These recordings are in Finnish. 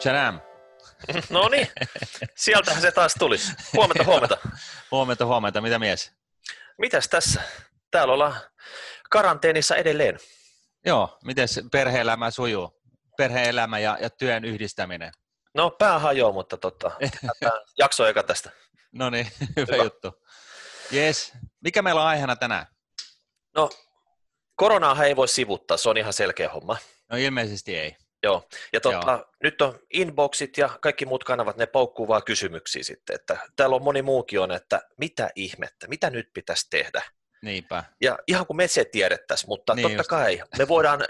Tjadam. No niin, sieltähän se taas tuli. Huomenta, huomenta. huomenta, huomenta. Mitä mies? Mitäs tässä? Täällä ollaan karanteenissa edelleen. Joo, miten perhe-elämä sujuu? Perhe-elämä ja, ja työn yhdistäminen. No pää hajoaa, mutta tota, jakso eka tästä. No niin, hyvä, hyvä juttu. Yes. Mikä meillä on aiheena tänään? No, koronaa ei voi sivuttaa, se on ihan selkeä homma. No ilmeisesti ei. Joo, ja tota, Joo. nyt on inboxit ja kaikki muut kanavat, ne paukkuu vaan kysymyksiä sitten, että täällä on moni muukin on, että mitä ihmettä, mitä nyt pitäisi tehdä? Niinpä. Ja ihan kuin me se tiedettäisiin, mutta niin totta just. kai me voidaan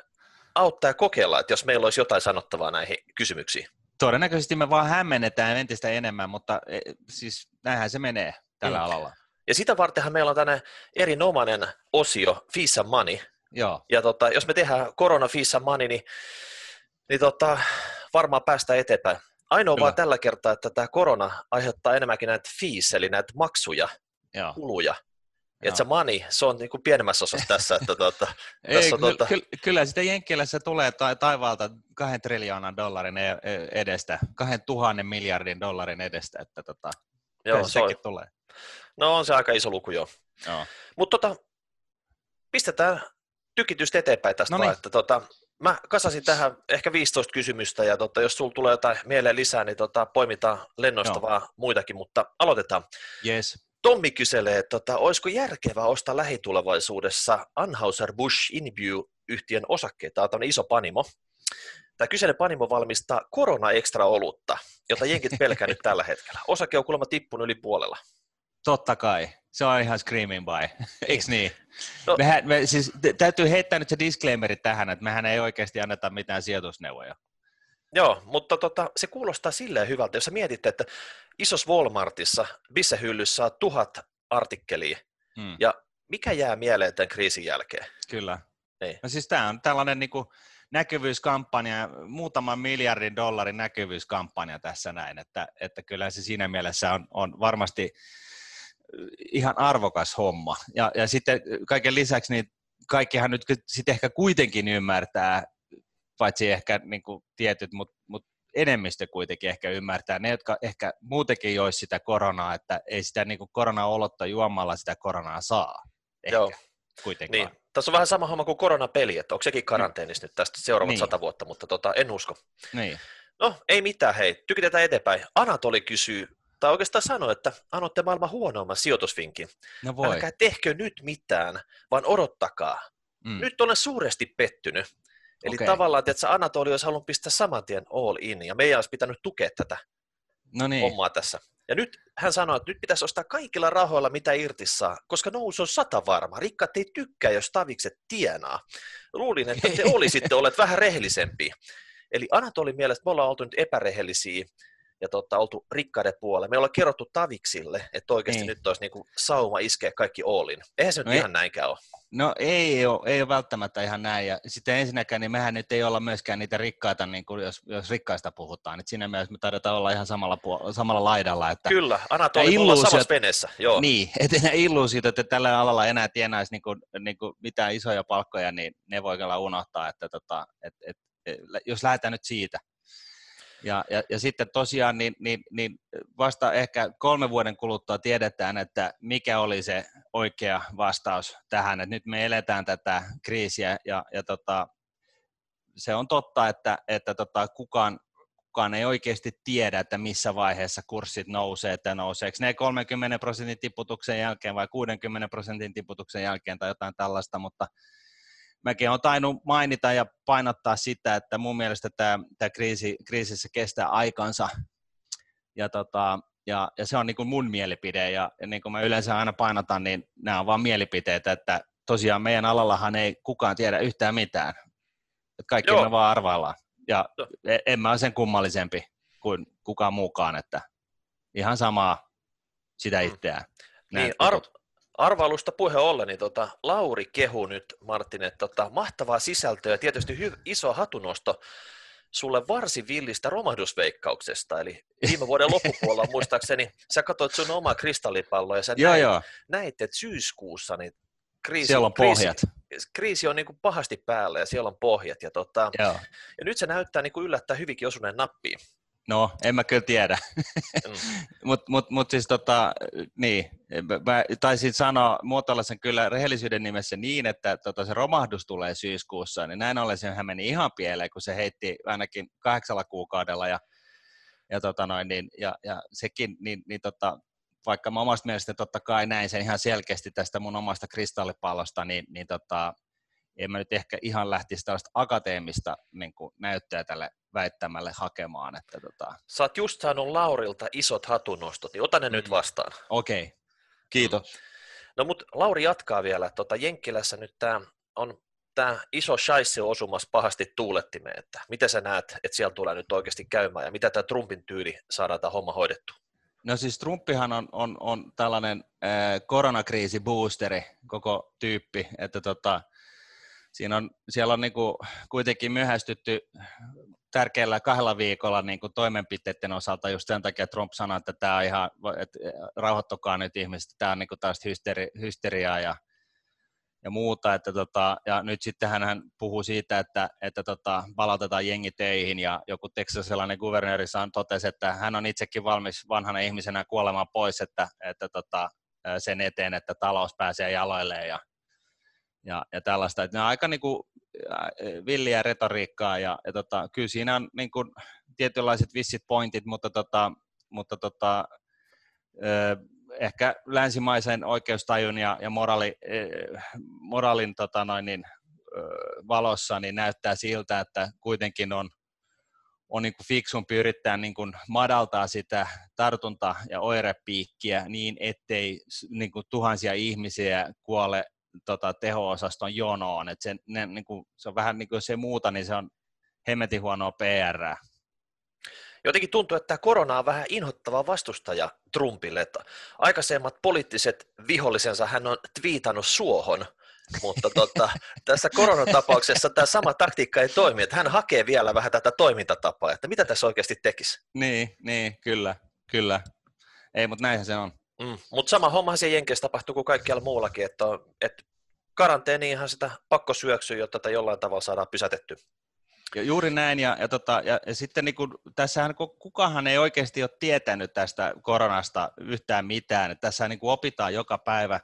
auttaa ja kokeilla, että jos meillä olisi jotain sanottavaa näihin kysymyksiin. Todennäköisesti me vaan hämmennetään entistä enemmän, mutta e, siis näinhän se menee tällä mm. alalla. Ja sitä vartenhan meillä on tänne erinomainen osio Fissa Money. Joo. Ja tota, jos me tehdään korona Fissa Money, niin niin tota, varmaan päästä eteenpäin. Ainoa Kyllä. vaan tällä kertaa, että tämä korona aiheuttaa enemmänkin näitä fees, eli näitä maksuja, Joo. kuluja. Että se money, se on niin kuin pienemmässä osassa tässä. Että tuota, Ei, tässä on, tuota... kyllä, kyllä sitä Jenkkilässä tulee ta- taivaalta kahden triljoonan dollarin e-, e- edestä, kahden tuhannen miljardin dollarin edestä, että tota, joo, se sekin on... tulee. No on se aika iso luku jo. Mutta tota, pistetään tykitystä eteenpäin tästä Noniin. vaan, että tota, mä kasasin tähän ehkä 15 kysymystä ja tota, jos sulla tulee jotain mieleen lisää, niin tota, poimitaan lennosta Joo. vaan muitakin, mutta aloitetaan. Yes. Tommi kyselee, että tota, olisiko järkevää ostaa lähitulevaisuudessa Anheuser-Busch InBev-yhtiön osakkeita, tämä on iso panimo. Tämä kyseinen panimo valmistaa korona extra olutta, jota jenkit pelkää nyt tällä hetkellä. Osake on kuulemma tippunut yli puolella. Totta kai. Se on ihan screaming by, eikö niin? No. Mehän, me, siis, täytyy heittää nyt se disclaimeri tähän, että mehän ei oikeasti anneta mitään sijoitusneuvoja. Joo, mutta tota, se kuulostaa silleen hyvältä, jos sä mietit, että isossa Walmartissa, bissehyllyssä on tuhat artikkelia, hmm. ja mikä jää mieleen tämän kriisin jälkeen? Kyllä. Niin. No siis tämä on tällainen niin kuin näkyvyyskampanja, muutaman miljardin dollarin näkyvyyskampanja tässä näin, että, että kyllä se siinä mielessä on, on varmasti ihan arvokas homma. Ja, ja sitten kaiken lisäksi niin kaikkihan nyt sitten ehkä kuitenkin ymmärtää, paitsi ehkä niin kuin tietyt, mutta mut enemmistö kuitenkin ehkä ymmärtää, ne, jotka ehkä muutenkin joisi sitä koronaa, että ei sitä niin kuin korona-olotta juomalla sitä koronaa saa. Ehkä, Joo. Kuitenkaan. Niin. Tässä on vähän sama homma kuin koronapeli, että onko sekin karanteenissa mm. nyt tästä seuraavat niin. sata vuotta, mutta tota, en usko. Niin. No, ei mitään, hei. Tykitetään eteenpäin. Anatoli kysyy tai oikeastaan sanoi, että annoitte maailman huonoimman sijoitusvinkin. No voi. Älkää tehkö nyt mitään, vaan odottakaa. Mm. Nyt olen suuresti pettynyt. Eli okay. tavallaan, että Anatoli olisi halunnut pistää saman tien all in, ja meidän olisi pitänyt tukea tätä no niin. hommaa tässä. Ja nyt hän sanoi, että nyt pitäisi ostaa kaikilla rahoilla, mitä irti saa, koska nousu on sata varma. Rikkaat ei tykkää, jos tavikset tienaa. Luulin, että te olisitte olleet vähän rehellisempiä. Eli Anatolin mielestä me ollaan oltu nyt epärehellisiä, ja tota, oltu rikkaiden puolella. Me ollaan kerrottu Taviksille, että oikeasti niin. nyt olisi niin kuin sauma iskeä kaikki Oolin. Eihän se nyt no ihan ei, näinkään ole. No ei ole, ei ole välttämättä ihan näin. Ja sitten ensinnäkään, niin mehän nyt ei olla myöskään niitä rikkaita, niin kuin jos, jos rikkaista puhutaan. Niin siinä mielessä me taidetaan olla ihan samalla, puol- samalla laidalla. Että Kyllä, Anatoli olla samassa veneessä. Joo. Niin, että ne illuusiot, että tällä alalla enää tienaisi niin kuin, niin kuin mitään isoja palkkoja, niin ne voi kyllä unohtaa, että tota, et, et, et, jos lähdetään nyt siitä, ja, ja, ja sitten tosiaan niin, niin, niin vasta ehkä kolme vuoden kuluttua tiedetään, että mikä oli se oikea vastaus tähän, että nyt me eletään tätä kriisiä ja, ja tota, se on totta, että, että tota, kukaan, kukaan ei oikeasti tiedä, että missä vaiheessa kurssit nousee, että nouseeko ne 30 prosentin tiputuksen jälkeen vai 60 prosentin tiputuksen jälkeen tai jotain tällaista, mutta mäkin olen tainnut mainita ja painottaa sitä, että mun mielestä tämä, tämä kriisi, kriisissä kestää aikansa. Ja, tota, ja, ja se on niin kuin mun mielipide, ja, ja niin kuin mä yleensä aina painotan, niin nämä on vain mielipiteitä, että tosiaan meidän alallahan ei kukaan tiedä yhtään mitään. Että kaikki Joo. me vaan arvaillaan. Ja e, en mä ole sen kummallisempi kuin kukaan muukaan, että ihan samaa sitä mm. itseään. Niin, ar- Arvailusta puhe ollen, niin tota, Lauri kehu nyt, Martin, että tota, mahtavaa sisältöä ja tietysti hy- iso hatunosto sulle varsin villistä romahdusveikkauksesta. Eli viime vuoden loppupuolella muistaakseni sä katsoit sun omaa kristallipalloa ja sä joo, näit, joo. näit, että syyskuussa niin kriisi, siellä on pohjat. Kriisi, kriisi on niin kuin pahasti päällä ja siellä on pohjat. Ja, tota, ja nyt se näyttää niin kuin yllättää hyvinkin osuneen nappiin. No, en mä kyllä tiedä. Mm. Mutta mut, mut siis tota, niin, mä taisin sanoa, muotoilla sen kyllä rehellisyyden nimessä niin, että tota, se romahdus tulee syyskuussa, niin näin ollen sehän meni ihan pieleen, kun se heitti ainakin kahdeksalla kuukaudella ja, ja, tota noin, niin, ja, ja sekin, niin, niin tota, vaikka mä omasta mielestä totta kai näin sen ihan selkeästi tästä mun omasta kristallipallosta, niin, niin tota, en mä nyt ehkä ihan lähtisi tällaista akateemista niin kuin näyttöä tälle väittämälle hakemaan. Että tota... Sä oot just saanut Laurilta isot hatunostot, niin ota ne mm. nyt vastaan. Okei, okay. kiitos. Mm. No mutta Lauri jatkaa vielä, tota, Jenkkilässä nyt tämä on tämä iso shaisse osumassa pahasti tuulettimeen, että miten sä näet, että siellä tulee nyt oikeasti käymään ja mitä tämä Trumpin tyyli saadaan tämä homma hoidettu? No siis Trumpihan on, on, on tällainen äh, koronakriisi-boosteri koko tyyppi, että tota, siinä on, siellä on niin kuin kuitenkin myöhästytty tärkeällä kahdella viikolla niin kuin toimenpiteiden osalta just sen takia Trump sanoi, että tämä on ihan, että rauhoittukaa nyt ihmiset, tämä on niin kuin taas hysteri, hysteriaa ja, ja muuta, että tota, ja nyt sitten hän puhuu siitä, että, että tota, palautetaan jengi töihin ja joku teksasilainen kuvernööri totesi, että hän on itsekin valmis vanhana ihmisenä kuolemaan pois, että, että tota, sen eteen, että talous pääsee jaloilleen ja ja, ja tällaista. Että ne on aika niin kuin, villiä retoriikkaa ja, ja tota, kyllä siinä on niin kuin, tietynlaiset vissit pointit, mutta, tota, mutta tota, ehkä länsimaisen oikeustajun ja, ja moraali, moraalin tota noin, niin, valossa niin näyttää siltä, että kuitenkin on, on niin kuin fiksumpi yrittää niin kuin madaltaa sitä tartunta- ja oirepiikkiä niin, ettei niin kuin tuhansia ihmisiä kuole tota, teho-osaston jonoon. Et se, ne, niin kuin, se on vähän niin kuin se muuta, niin se on hemmetin huonoa PR. Jotenkin tuntuu, että korona on vähän inhottava vastustaja Trumpille. Että aikaisemmat poliittiset vihollisensa hän on twiitannut suohon, mutta tota, tässä koronatapauksessa tämä sama taktiikka ei toimi, että hän hakee vielä vähän tätä toimintatapaa, että mitä tässä oikeasti tekisi. Niin, niin kyllä, kyllä. Ei, mutta näinhän se on. Mm, mutta sama homma siellä Jenkeissä tapahtuu kuin kaikkialla muullakin, että, että karanteeniinhan sitä pakko syöksyä, jotta tätä jollain tavalla saadaan pysätetty. Ja juuri näin, ja, ja, tota, ja, ja sitten niin kuin, tässähän kukahan ei oikeasti ole tietänyt tästä koronasta yhtään mitään, että tässä niin opitaan joka päivä,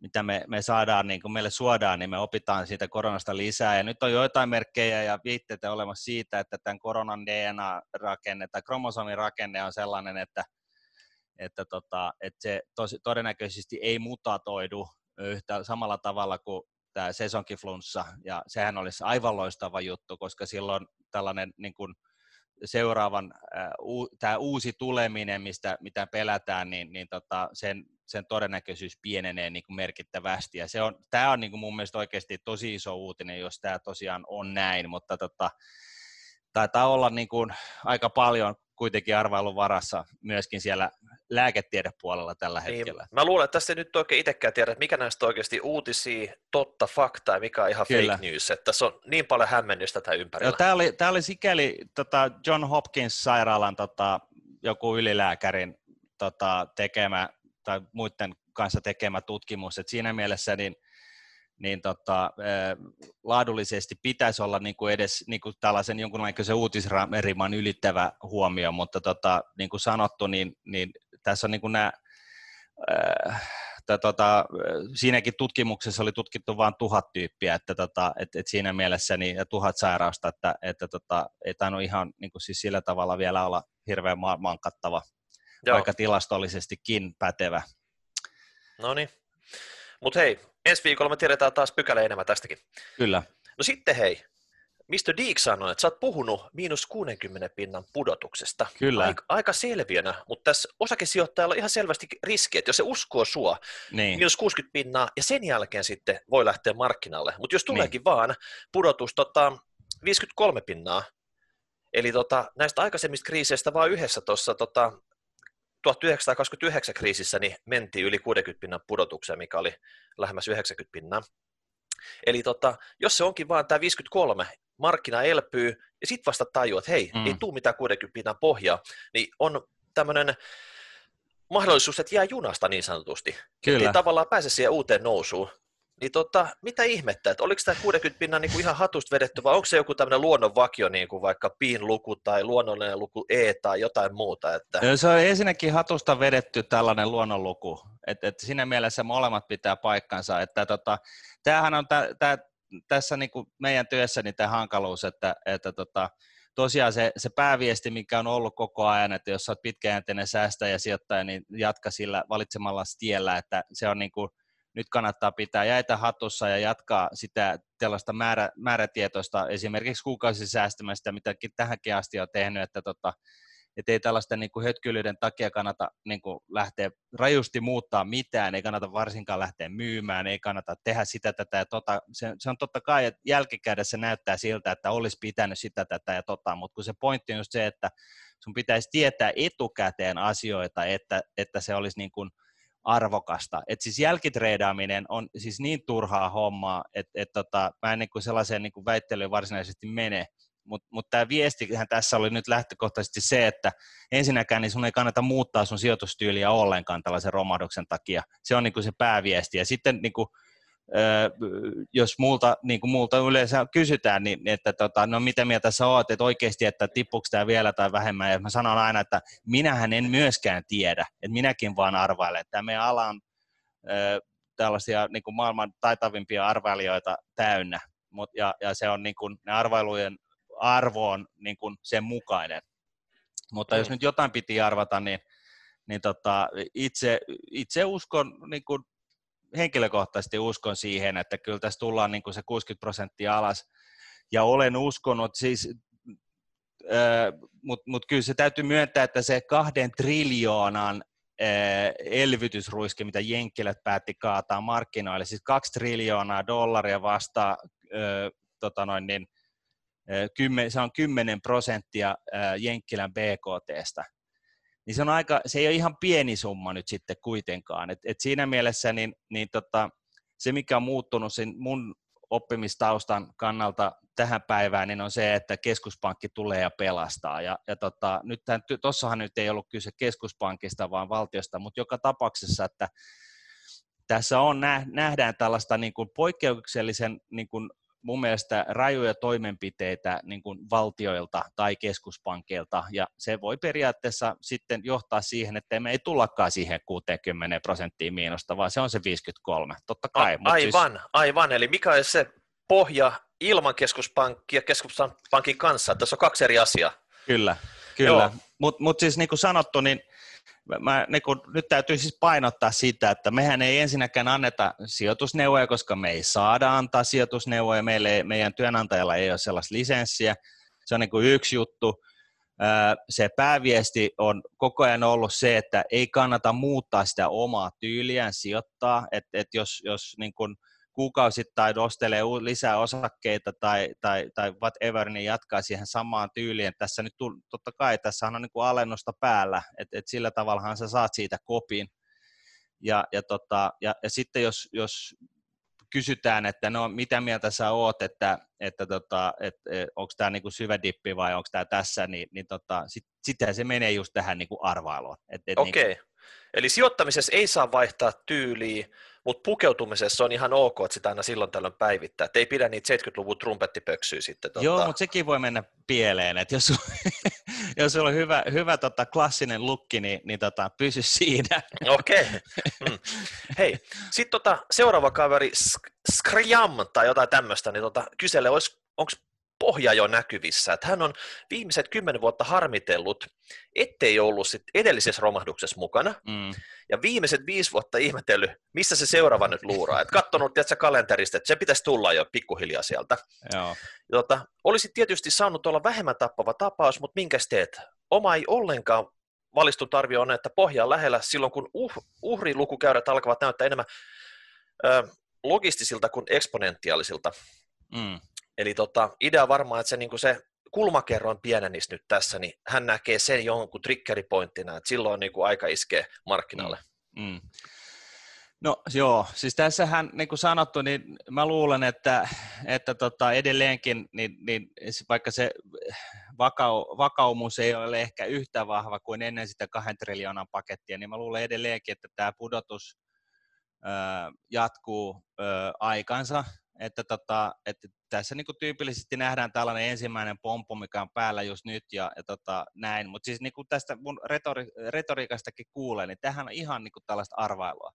mitä me, me saadaan, niin kuin meille suodaan, niin me opitaan siitä koronasta lisää, ja nyt on joitain merkkejä ja viitteitä olemassa siitä, että tämän koronan DNA-rakenne tai kromosomin rakenne on sellainen, että että, tota, että se tos, todennäköisesti ei mutatoidu yhtä samalla tavalla kuin tämä sesonkiflunssa, ja sehän olisi aivan loistava juttu, koska silloin tällainen niin kuin seuraavan, tämä uusi tuleminen, mistä, mitä pelätään, niin, niin tota, sen, sen todennäköisyys pienenee niin kuin merkittävästi, ja se on, tämä on niin kuin mun mielestä oikeasti tosi iso uutinen, jos tämä tosiaan on näin, mutta tota, taitaa olla niin kuin aika paljon kuitenkin arvailun varassa myöskin siellä lääketiedepuolella tällä niin, hetkellä. Niin, mä luulen, että tässä nyt oikein itsekään tiedä, että mikä näistä oikeasti uutisia, totta, faktaa ja mikä on ihan Kyllä. fake news. Että tässä on niin paljon hämmennystä tätä ympärillä. No, tämä, oli, tämä oli sikäli tota John Hopkins-sairaalan tota, joku ylilääkärin tota, tekemä tai muiden kanssa tekemä tutkimus. että siinä mielessä niin niin tota, laadullisesti pitäisi olla niin kuin edes niin kuin tällaisen jonkunlaisen uutisriman ylittävä huomio, mutta tota, niin kuin sanottu, niin, niin tässä on niin kuin nämä, että tota, siinäkin tutkimuksessa oli tutkittu vain tuhat tyyppiä, että tota, et, et siinä mielessä niin, ja tuhat sairausta, että, että tota, ei tainnut ihan niin kuin siis sillä tavalla vielä olla hirveän maan kattava, Joo. vaikka tilastollisestikin pätevä. No niin, mutta hei, ensi viikolla me tiedetään taas pykälä enemmän tästäkin. Kyllä. No sitten hei, Mr. Deek sanoi, että sä oot puhunut miinus 60 pinnan pudotuksesta. Kyllä. Aika, aika selviönä, mutta tässä osakesijoittajalla on ihan selvästi riski, että jos se uskoo sua, niin. miinus 60 pinnaa, ja sen jälkeen sitten voi lähteä markkinalle. Mutta jos tuleekin niin. vaan pudotus tota, 53 pinnaa, eli tota, näistä aikaisemmista kriiseistä vaan yhdessä tuossa tota, 1929 kriisissä niin mentiin yli 60 pinnan pudotukseen, mikä oli lähemmäs 90 pinnaa. Eli tota, jos se onkin vaan tämä 53, markkina elpyy, ja sitten vasta tajuat, että hei, mm. ei tule mitään 60 pinnan pohjaa, niin on tämmöinen mahdollisuus, että jää junasta niin sanotusti. Kyllä. Ei tavallaan pääse siihen uuteen nousuun. Niin tota, mitä ihmettä, että oliko tämä 60 pinnan niin kuin ihan hatusta vedetty, vai onko se joku tämmöinen luonnonvakio, niin kuin vaikka piin luku tai luonnollinen luku E tai jotain muuta? Että... Se on ensinnäkin hatusta vedetty tällainen luonnonluku, että et siinä mielessä molemmat pitää paikkansa, että tota, tämähän on tää, tää, tässä niin kuin meidän työssä niin tämä hankaluus, että, että tota, tosiaan se, se pääviesti, mikä on ollut koko ajan, että jos olet pitkäjänteinen säästäjä ja sijoittaja, niin jatka sillä valitsemalla tiellä, että se on niin kuin, nyt kannattaa pitää jäitä hatussa ja jatkaa sitä tällaista määrä, määrätietoista esimerkiksi kuukausisäästämistä, mitäkin tähänkin asti on tehnyt, että tota, et ei tällaisten niin kuin takia kannata niin kuin lähteä rajusti muuttaa mitään, ei kannata varsinkaan lähteä myymään, ei kannata tehdä sitä, tätä ja tota. Se, se on totta kai, että jälkikädessä näyttää siltä, että olisi pitänyt sitä, tätä ja tota, mutta kun se pointti on just se, että sun pitäisi tietää etukäteen asioita, että, että se olisi niin kuin – arvokasta. Et siis jälkitreidaaminen on siis niin turhaa hommaa, että et tota, mä en niin sellaiseen niin väittelyyn varsinaisesti mene, mutta mut tämä viestihän tässä oli nyt lähtökohtaisesti se, että ensinnäkään niin sun ei kannata muuttaa sun sijoitustyyliä ollenkaan tällaisen romahduksen takia. Se on niin se pääviesti. Ja sitten niin kuin, jos multa, niin kuin multa yleensä kysytään, niin että tota, no mitä mieltä sä oot, että oikeasti, että tippuuko tämä vielä tai vähemmän, ja mä sanon aina, että minähän en myöskään tiedä, että minäkin vaan arvailen, että meidän ala on ö, tällaisia niin kuin maailman taitavimpia arvailijoita täynnä, Mut, ja, ja se on niin kuin, ne arvailujen arvo on niin kuin sen mukainen. Mutta mm. jos nyt jotain piti arvata, niin, niin tota, itse, itse uskon niin kuin henkilökohtaisesti uskon siihen, että kyllä tässä tullaan niin kuin se 60 prosenttia alas. Ja olen uskonut siis, mutta mut kyllä se täytyy myöntää, että se kahden triljoonan elvytysruiske, mitä Jenkkilät päätti kaataa markkinoille, siis kaksi triljoonaa dollaria vastaa tota noin, niin, kymmen, se on 10 prosenttia Jenkkilän BKTstä niin se, on aika, se ei ole ihan pieni summa nyt sitten kuitenkaan. Et, et siinä mielessä niin, niin tota, se, mikä on muuttunut sen mun oppimistaustan kannalta tähän päivään, niin on se, että keskuspankki tulee ja pelastaa. Ja, ja tota, nyt tuossahan nyt ei ollut kyse keskuspankista, vaan valtiosta, mutta joka tapauksessa, että tässä on, nähdään tällaista niin kuin poikkeuksellisen niin kuin mun mielestä rajuja toimenpiteitä niin kuin valtioilta tai keskuspankkeilta, ja se voi periaatteessa sitten johtaa siihen, että me ei tullakaan siihen 60 prosenttiin miinusta, vaan se on se 53, totta kai. A, aivan, siis... aivan, eli mikä on se pohja ilman keskuspankkia keskuspankin kanssa, tässä on kaksi eri asiaa. Kyllä, kyllä, mutta mut siis niin kuin sanottu, niin mä, niin kun, nyt täytyy siis painottaa sitä, että mehän ei ensinnäkään anneta sijoitusneuvoja, koska me ei saada antaa sijoitusneuvoja, meille, meidän työnantajalla ei ole sellaista lisenssiä, se on niin kuin yksi juttu. Se pääviesti on koko ajan ollut se, että ei kannata muuttaa sitä omaa tyyliään sijoittaa, että, että jos, jos niin kuin, kuukausittain ostelee lisää osakkeita tai, tai, tai whatever, niin jatkaa siihen samaan tyyliin. Tässä nyt totta kai tässä on niin kuin alennusta päällä, että et sillä tavallahan sä saat siitä kopin. Ja, ja, tota, ja, ja sitten jos, jos kysytään, että no mitä mieltä sä oot, että, että tota, et, et, onko tämä niinku syvä dippi vai onko tämä tässä, niin, niin tota, sit, sittenhän se menee just tähän niinku arvailuun. Okei, okay. niinku... eli sijoittamisessa ei saa vaihtaa tyyliä, mutta pukeutumisessa on ihan ok, että sitä aina silloin tällöin päivittää. Et ei pidä niitä 70-luvun trumpettipöksyä sitten. Tota... Joo, mutta sekin voi mennä pieleen. Et jos, jos sulla on hyvä, hyvä tota, klassinen lukki, niin, niin tota, pysy siinä. Okei. Okay. Mm. Hei, sitten tota, seuraava kaveri, Skriam tai jotain tämmöistä, niin tota, kysele, onko pohja jo näkyvissä. Että hän on viimeiset kymmenen vuotta harmitellut, ettei ollut sit edellisessä romahduksessa mukana. Mm. Ja viimeiset viisi vuotta ihmetellyt, missä se seuraava nyt luuraa. Että katsonut tiedätkö, kalenterista, että se pitäisi tulla jo pikkuhiljaa sieltä. Joo. Tota, olisi tietysti saanut olla vähemmän tappava tapaus, mutta minkäs teet? Oma ei ollenkaan valistunut arvio on, että pohja on lähellä silloin, kun uh, uhrilukukäyrät alkavat näyttää enemmän ö, logistisilta kuin eksponentiaalisilta. Mm. Eli tota, idea varmaan, että se, niin se kulmakerroin pienenisi nyt tässä, niin hän näkee sen jonkun triggeripointtina, että silloin niin kuin aika iskee markkinalle. Mm. Mm. No joo, siis tässähän niin kuin sanottu, niin mä luulen, että, että tota, edelleenkin, niin, niin vaikka se vakau, vakaumus ei ole ehkä yhtä vahva kuin ennen sitä kahden triljoonan pakettia, niin mä luulen edelleenkin, että tämä pudotus jatkuu aikansa, että, tota, että tässä niin kuin tyypillisesti nähdään tällainen ensimmäinen pompo, mikä on päällä just nyt ja, ja tota, näin, mutta siis niin kuin tästä mun retori, retoriikastakin kuulee, niin tähän on ihan niin kuin tällaista arvailua.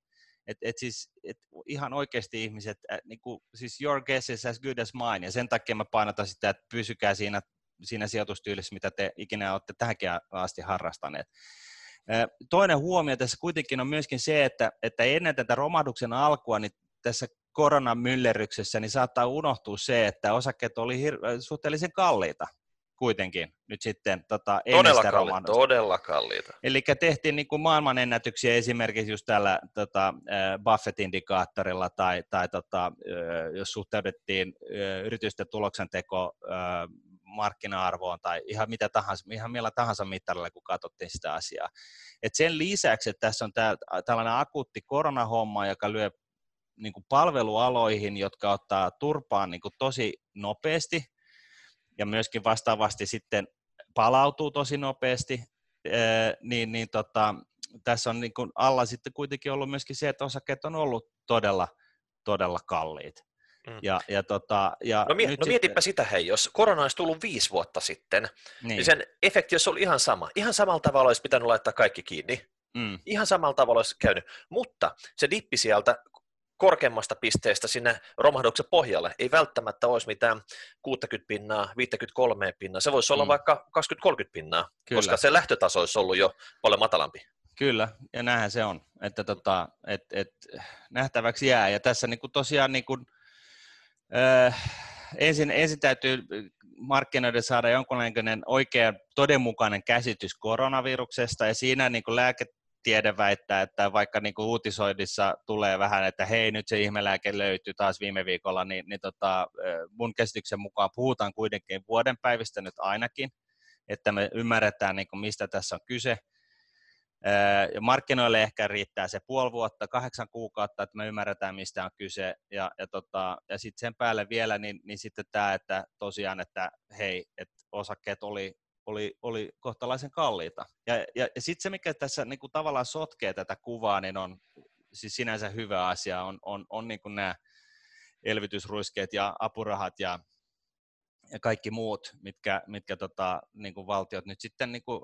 Et, et siis, et ihan oikeasti ihmiset, äh, niin kuin, siis your guess is as good as mine, ja sen takia mä painotan sitä, että pysykää siinä, siinä sijoitustyylissä, mitä te ikinä olette tähänkin asti harrastaneet. Toinen huomio tässä kuitenkin on myöskin se, että, että ennen tätä romahduksen alkua, niin tässä koronan myllerryksessä, niin saattaa unohtua se, että osakkeet oli hir- suhteellisen kalliita kuitenkin nyt sitten tota, todella, kalli, todella kalliita. Eli tehtiin niin kuin maailmanennätyksiä esimerkiksi just tällä tota, Buffett-indikaattorilla tai, tai tota, jos suhteudettiin yritysten tuloksenteko markkina-arvoon tai ihan mitä tahansa, ihan millä tahansa mittarilla, kun katsottiin sitä asiaa. Et sen lisäksi, että tässä on tää, tällainen akuutti koronahomma, joka lyö niin kuin palvelualoihin, jotka ottaa turpaan niin kuin tosi nopeasti ja myöskin vastaavasti sitten palautuu tosi nopeasti, niin, niin tota, tässä on niin kuin alla sitten kuitenkin ollut myöskin se, että osakkeet on ollut todella, todella kalliit. Mm. Ja, ja tota, ja no, mie- nyt no mietipä sitten... sitä hei, jos korona olisi tullut viisi vuotta sitten, niin, niin sen efekti olisi ollut ihan sama. Ihan samalla tavalla olisi pitänyt laittaa kaikki kiinni. Mm. Ihan samalla tavalla olisi käynyt. Mutta se dippi sieltä korkeammasta pisteestä sinne romahduksen pohjalle ei välttämättä olisi mitään 60 pinnaa, 53 pinnaa. Se voisi olla mm. vaikka 20-30 pinnaa, Kyllä. koska se lähtötaso olisi ollut jo paljon matalampi. Kyllä, ja näinhän se on, että tota, et, et, nähtäväksi jää. Ja tässä niin kuin tosiaan niin kuin, äh, ensin, ensin täytyy markkinoiden saada jonkunlainen oikea todenmukainen käsitys koronaviruksesta, ja siinä niin kuin lääke, tiede väittää, että vaikka niin kuin uutisoinnissa tulee vähän, että hei nyt se ihmelääke löytyy taas viime viikolla, niin, niin tota, mun käsityksen mukaan puhutaan kuitenkin vuoden päivistä nyt ainakin, että me ymmärretään niin kuin mistä tässä on kyse. Markkinoille ehkä riittää se puoli vuotta, kahdeksan kuukautta, että me ymmärretään, mistä on kyse. Ja, ja, tota, ja sitten sen päälle vielä, niin, niin sitten tämä, että tosiaan, että hei, että osakkeet oli oli, oli kohtalaisen kalliita. Ja, ja, ja sitten se, mikä tässä niin kuin tavallaan sotkee tätä kuvaa, niin on siis sinänsä hyvä asia, on, on, on niin kuin nämä elvytysruiskeet ja apurahat ja, ja kaikki muut, mitkä, mitkä tota, niin kuin valtiot nyt sitten niin kuin,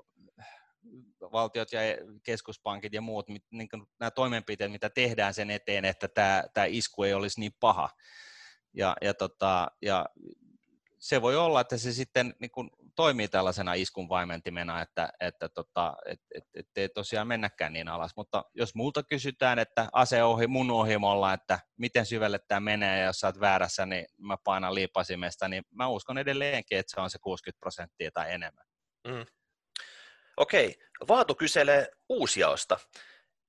valtiot ja keskuspankit ja muut, niin kuin nämä toimenpiteet, mitä tehdään sen eteen, että tämä, tämä isku ei olisi niin paha. Ja, ja, tota, ja se voi olla, että se sitten niin kuin toimii tällaisena iskun vaimentimena, että, että tota, et, et, et ei tosiaan mennäkään niin alas. Mutta jos multa kysytään, että ase ohi mun ohimolla, että miten syvälle tämä menee, ja jos sä oot väärässä, niin mä painan liipasimesta, niin mä uskon edelleenkin, että se on se 60 prosenttia tai enemmän. Mm. Okei, Vaatu kyselee uusjaosta.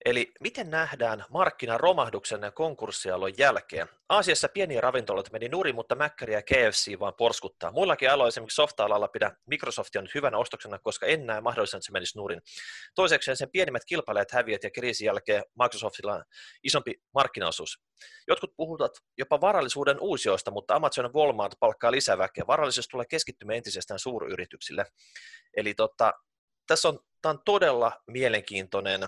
Eli miten nähdään markkinaromahduksen ja konkurssialon jälkeen? Aasiassa pieniä ravintoloita meni nuri, mutta Mäkkäri ja KFC vaan porskuttaa. Muillakin aloilla, esimerkiksi softa-alalla pidä Microsoftia nyt hyvänä ostoksena, koska en näe mahdollisena, että se menisi nurin. Toiseksi sen pienimmät kilpailijat häviät ja kriisin jälkeen Microsoftilla on isompi markkinaosuus. Jotkut puhuvat jopa varallisuuden uusioista, mutta Amazon ja Walmart palkkaa lisäväkeä. Varallisuus tulee keskittymään entisestään suuryrityksille. Eli tota, tässä on, tämä on todella mielenkiintoinen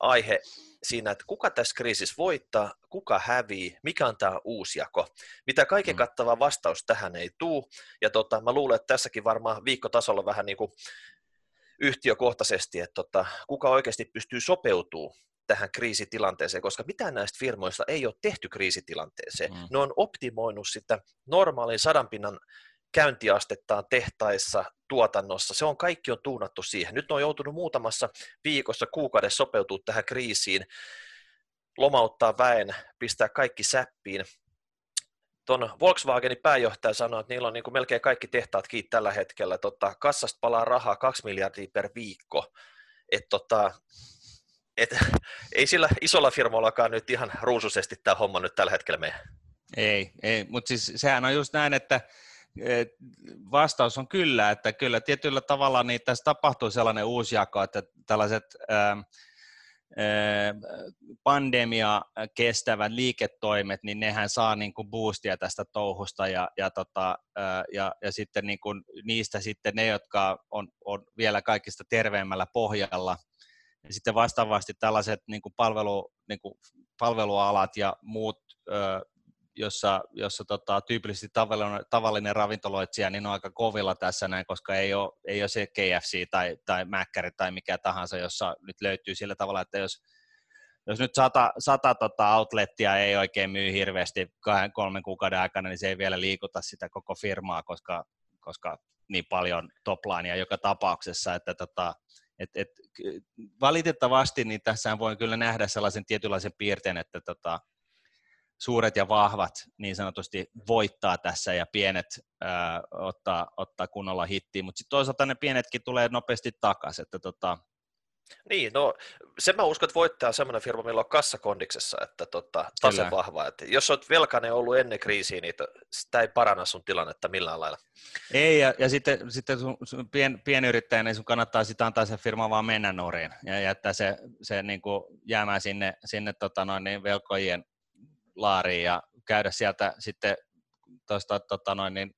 aihe siinä, että kuka tässä kriisissä voittaa, kuka hävii, mikä on tämä uusjako. Mitä kaiken mm. kattava vastaus tähän ei tuu, ja tota, mä luulen, että tässäkin varmaan viikkotasolla vähän niin kuin yhtiökohtaisesti, että tota, kuka oikeasti pystyy sopeutuu tähän kriisitilanteeseen, koska mitään näistä firmoista ei ole tehty kriisitilanteeseen. Mm. Ne on optimoinut sitä normaalin sadanpinnan käyntiastettaan tehtaissa, tuotannossa. Se on kaikki on tuunattu siihen. Nyt on joutunut muutamassa viikossa, kuukaudessa sopeutua tähän kriisiin, lomauttaa väen, pistää kaikki säppiin. Tuon Volkswagenin pääjohtaja sanoi, että niillä on niin kuin melkein kaikki tehtaat kiinni tällä hetkellä. Tota, kassasta palaa rahaa 2 miljardia per viikko. Et tota, et, ei sillä isolla firmallakaan nyt ihan ruusuisesti tämä homma nyt tällä hetkellä mene. Ei, ei mutta siis sehän on just näin, että vastaus on kyllä, että kyllä tietyllä tavalla niin tässä tapahtuu sellainen uusjako, että tällaiset ää, pandemia kestävät liiketoimet, niin nehän saa niin kuin boostia tästä touhusta ja, ja, tota, ja, ja sitten niin kuin niistä sitten ne, jotka on, on vielä kaikista terveemmällä pohjalla, Ja sitten vastaavasti tällaiset niin kuin palvelu, niin kuin palvelualat ja muut, jossa, jossa tota, tyypillisesti tavallinen, tavallinen ravintoloitsija niin on aika kovilla tässä näin, koska ei ole, ei ole se KFC tai, tai Mäkkäri tai mikä tahansa, jossa nyt löytyy sillä tavalla, että jos jos nyt sata, sata tota outlettia ei oikein myy hirveästi kahden, kolmen kuukauden aikana, niin se ei vielä liikuta sitä koko firmaa, koska, koska niin paljon toplinea joka tapauksessa, että tota, et, et, valitettavasti niin tässä voi kyllä nähdä sellaisen tietynlaisen piirteen, että tota, suuret ja vahvat niin sanotusti voittaa tässä ja pienet ää, ottaa, ottaa kunnolla hittiin, mutta sitten toisaalta ne pienetkin tulee nopeasti takaisin, että tota, niin, no sen mä uskon, että voittaja on semmoinen firma, millä on kassakondiksessa, että tota, tase Kyllä. vahva. Että jos olet velkainen ollut ennen kriisiä, niin sitä ei paranna sun tilannetta millään lailla. Ei, ja, ja sitten, sitten sun, sun pien, pienyrittäjä, niin sun kannattaa sitä antaa se firma vaan mennä nuoriin ja jättää se, se niin kuin jäämään sinne, sinne tota noin, niin velkojen laariin ja käydä sieltä sitten tuosta tota noin, niin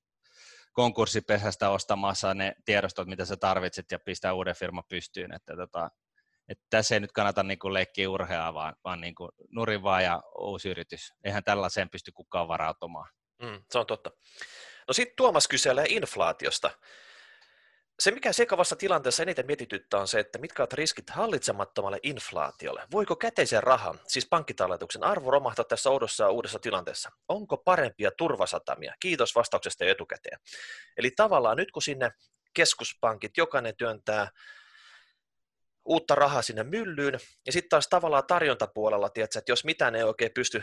konkurssipesästä ostamassa ne tiedostot, mitä sä tarvitset ja pistää uuden firman pystyyn. Että tota, että tässä ei nyt kannata niin kuin leikkiä urheaa, vaan, vaan niin kuin nurin vaan ja uusi yritys. Eihän tällaiseen pysty kukaan varautumaan. Mm, se on totta. No sitten Tuomas kyselee inflaatiosta. Se, mikä sekavassa tilanteessa eniten mietityttää, on se, että mitkä ovat riskit hallitsemattomalle inflaatiolle. Voiko käteisen rahan, siis pankkitalletuksen arvo romahtaa tässä oudossa uudessa tilanteessa? Onko parempia turvasatamia? Kiitos vastauksesta jo etukäteen. Eli tavallaan nyt kun sinne keskuspankit, jokainen työntää uutta rahaa sinne myllyyn, ja sitten taas tavallaan tarjontapuolella, tiedätkö, että jos mitään ei oikein pysty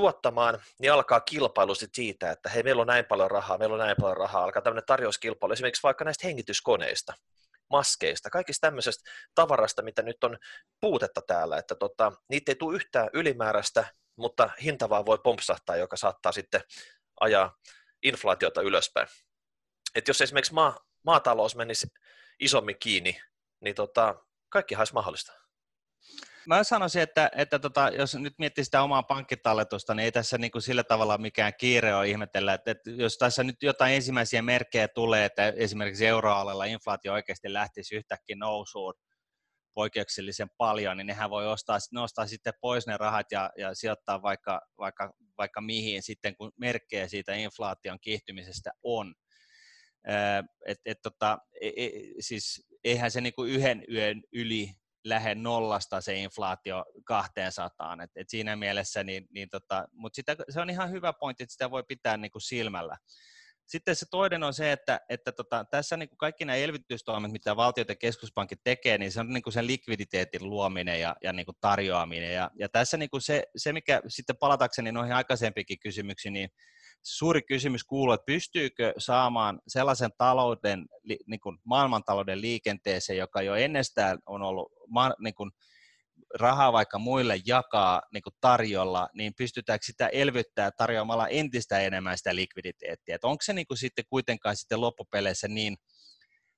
tuottamaan, niin alkaa kilpailu sit siitä, että hei, meillä on näin paljon rahaa, meillä on näin paljon rahaa, alkaa tämmöinen tarjouskilpailu, esimerkiksi vaikka näistä hengityskoneista, maskeista, kaikista tämmöisestä tavarasta, mitä nyt on puutetta täällä, että tota, niitä ei tule yhtään ylimääräistä, mutta hinta vaan voi pompsahtaa, joka saattaa sitten ajaa inflaatiota ylöspäin. Et jos esimerkiksi maa, maatalous menisi isommin kiinni, niin tota, kaikki olisi mahdollista. Mä sanoisin, että, että tota, jos nyt miettii sitä omaa pankkitalletusta, niin ei tässä niin kuin sillä tavalla mikään kiire ole ihmetellä, että, että jos tässä nyt jotain ensimmäisiä merkkejä tulee, että esimerkiksi euroalueella inflaatio oikeasti lähtisi yhtäkkiä nousuun poikkeuksellisen paljon, niin nehän voi ostaa, nostaa sitten pois ne rahat ja, ja sijoittaa vaikka, vaikka, vaikka mihin sitten, kun merkkejä siitä inflaation kiihtymisestä on. Et, et, tota, e, e, siis eihän se niinku yhden yön yli lähde nollasta se inflaatio 200. Et, et siinä mielessä, niin, niin tota, mutta sitä, se on ihan hyvä pointti, että sitä voi pitää niinku silmällä. Sitten se toinen on se, että, että tota, tässä niin kuin kaikki nämä elvytystoimet, mitä valtiot ja tekee, niin se on niin kuin sen likviditeetin luominen ja, ja niin kuin tarjoaminen. Ja, ja tässä niin kuin se, se, mikä sitten palatakseni noihin aikaisempikin kysymyksiin, niin suuri kysymys kuuluu, että pystyykö saamaan sellaisen talouden, niin kuin maailmantalouden liikenteeseen, joka jo ennestään on ollut niin kuin rahaa vaikka muille jakaa niin kuin tarjolla, niin pystytäänkö sitä elvyttää tarjoamalla entistä enemmän sitä likviditeettiä. Että onko se niin kuin sitten kuitenkaan sitten loppupeleissä niin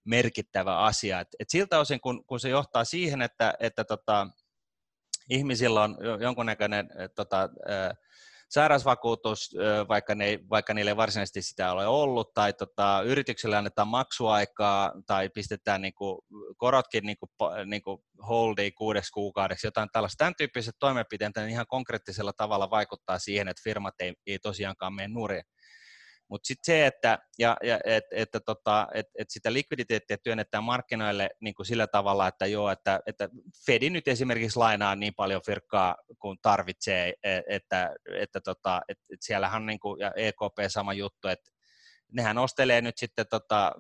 merkittävä asia. Et, et siltä osin, kun, kun se johtaa siihen, että, että tota, ihmisillä on jonkunnäköinen tota, sairausvakuutus, vaikka, ne, vaikka niille varsinaisesti sitä ole ollut, tai tota, yritykselle annetaan maksuaikaa, tai pistetään niin kuin, korotkin niin kuin, niin kuin holdiin kuudeksi kuukaudeksi, jotain tällaista. Tämän tyyppiset toimenpiteet niin ihan konkreettisella tavalla vaikuttaa siihen, että firmat ei, ei tosiaankaan mene nurin. Mutta sitten se, että, ja, ja, et, että tota, et, et sitä likviditeettiä työnnetään markkinoille niin kuin sillä tavalla, että joo, että, että Fedi nyt esimerkiksi lainaa niin paljon firkkaa kuin tarvitsee, e, että, että, tota, että, siellähän niin kuin, ja EKP sama juttu, että nehän ostelee nyt sitten tota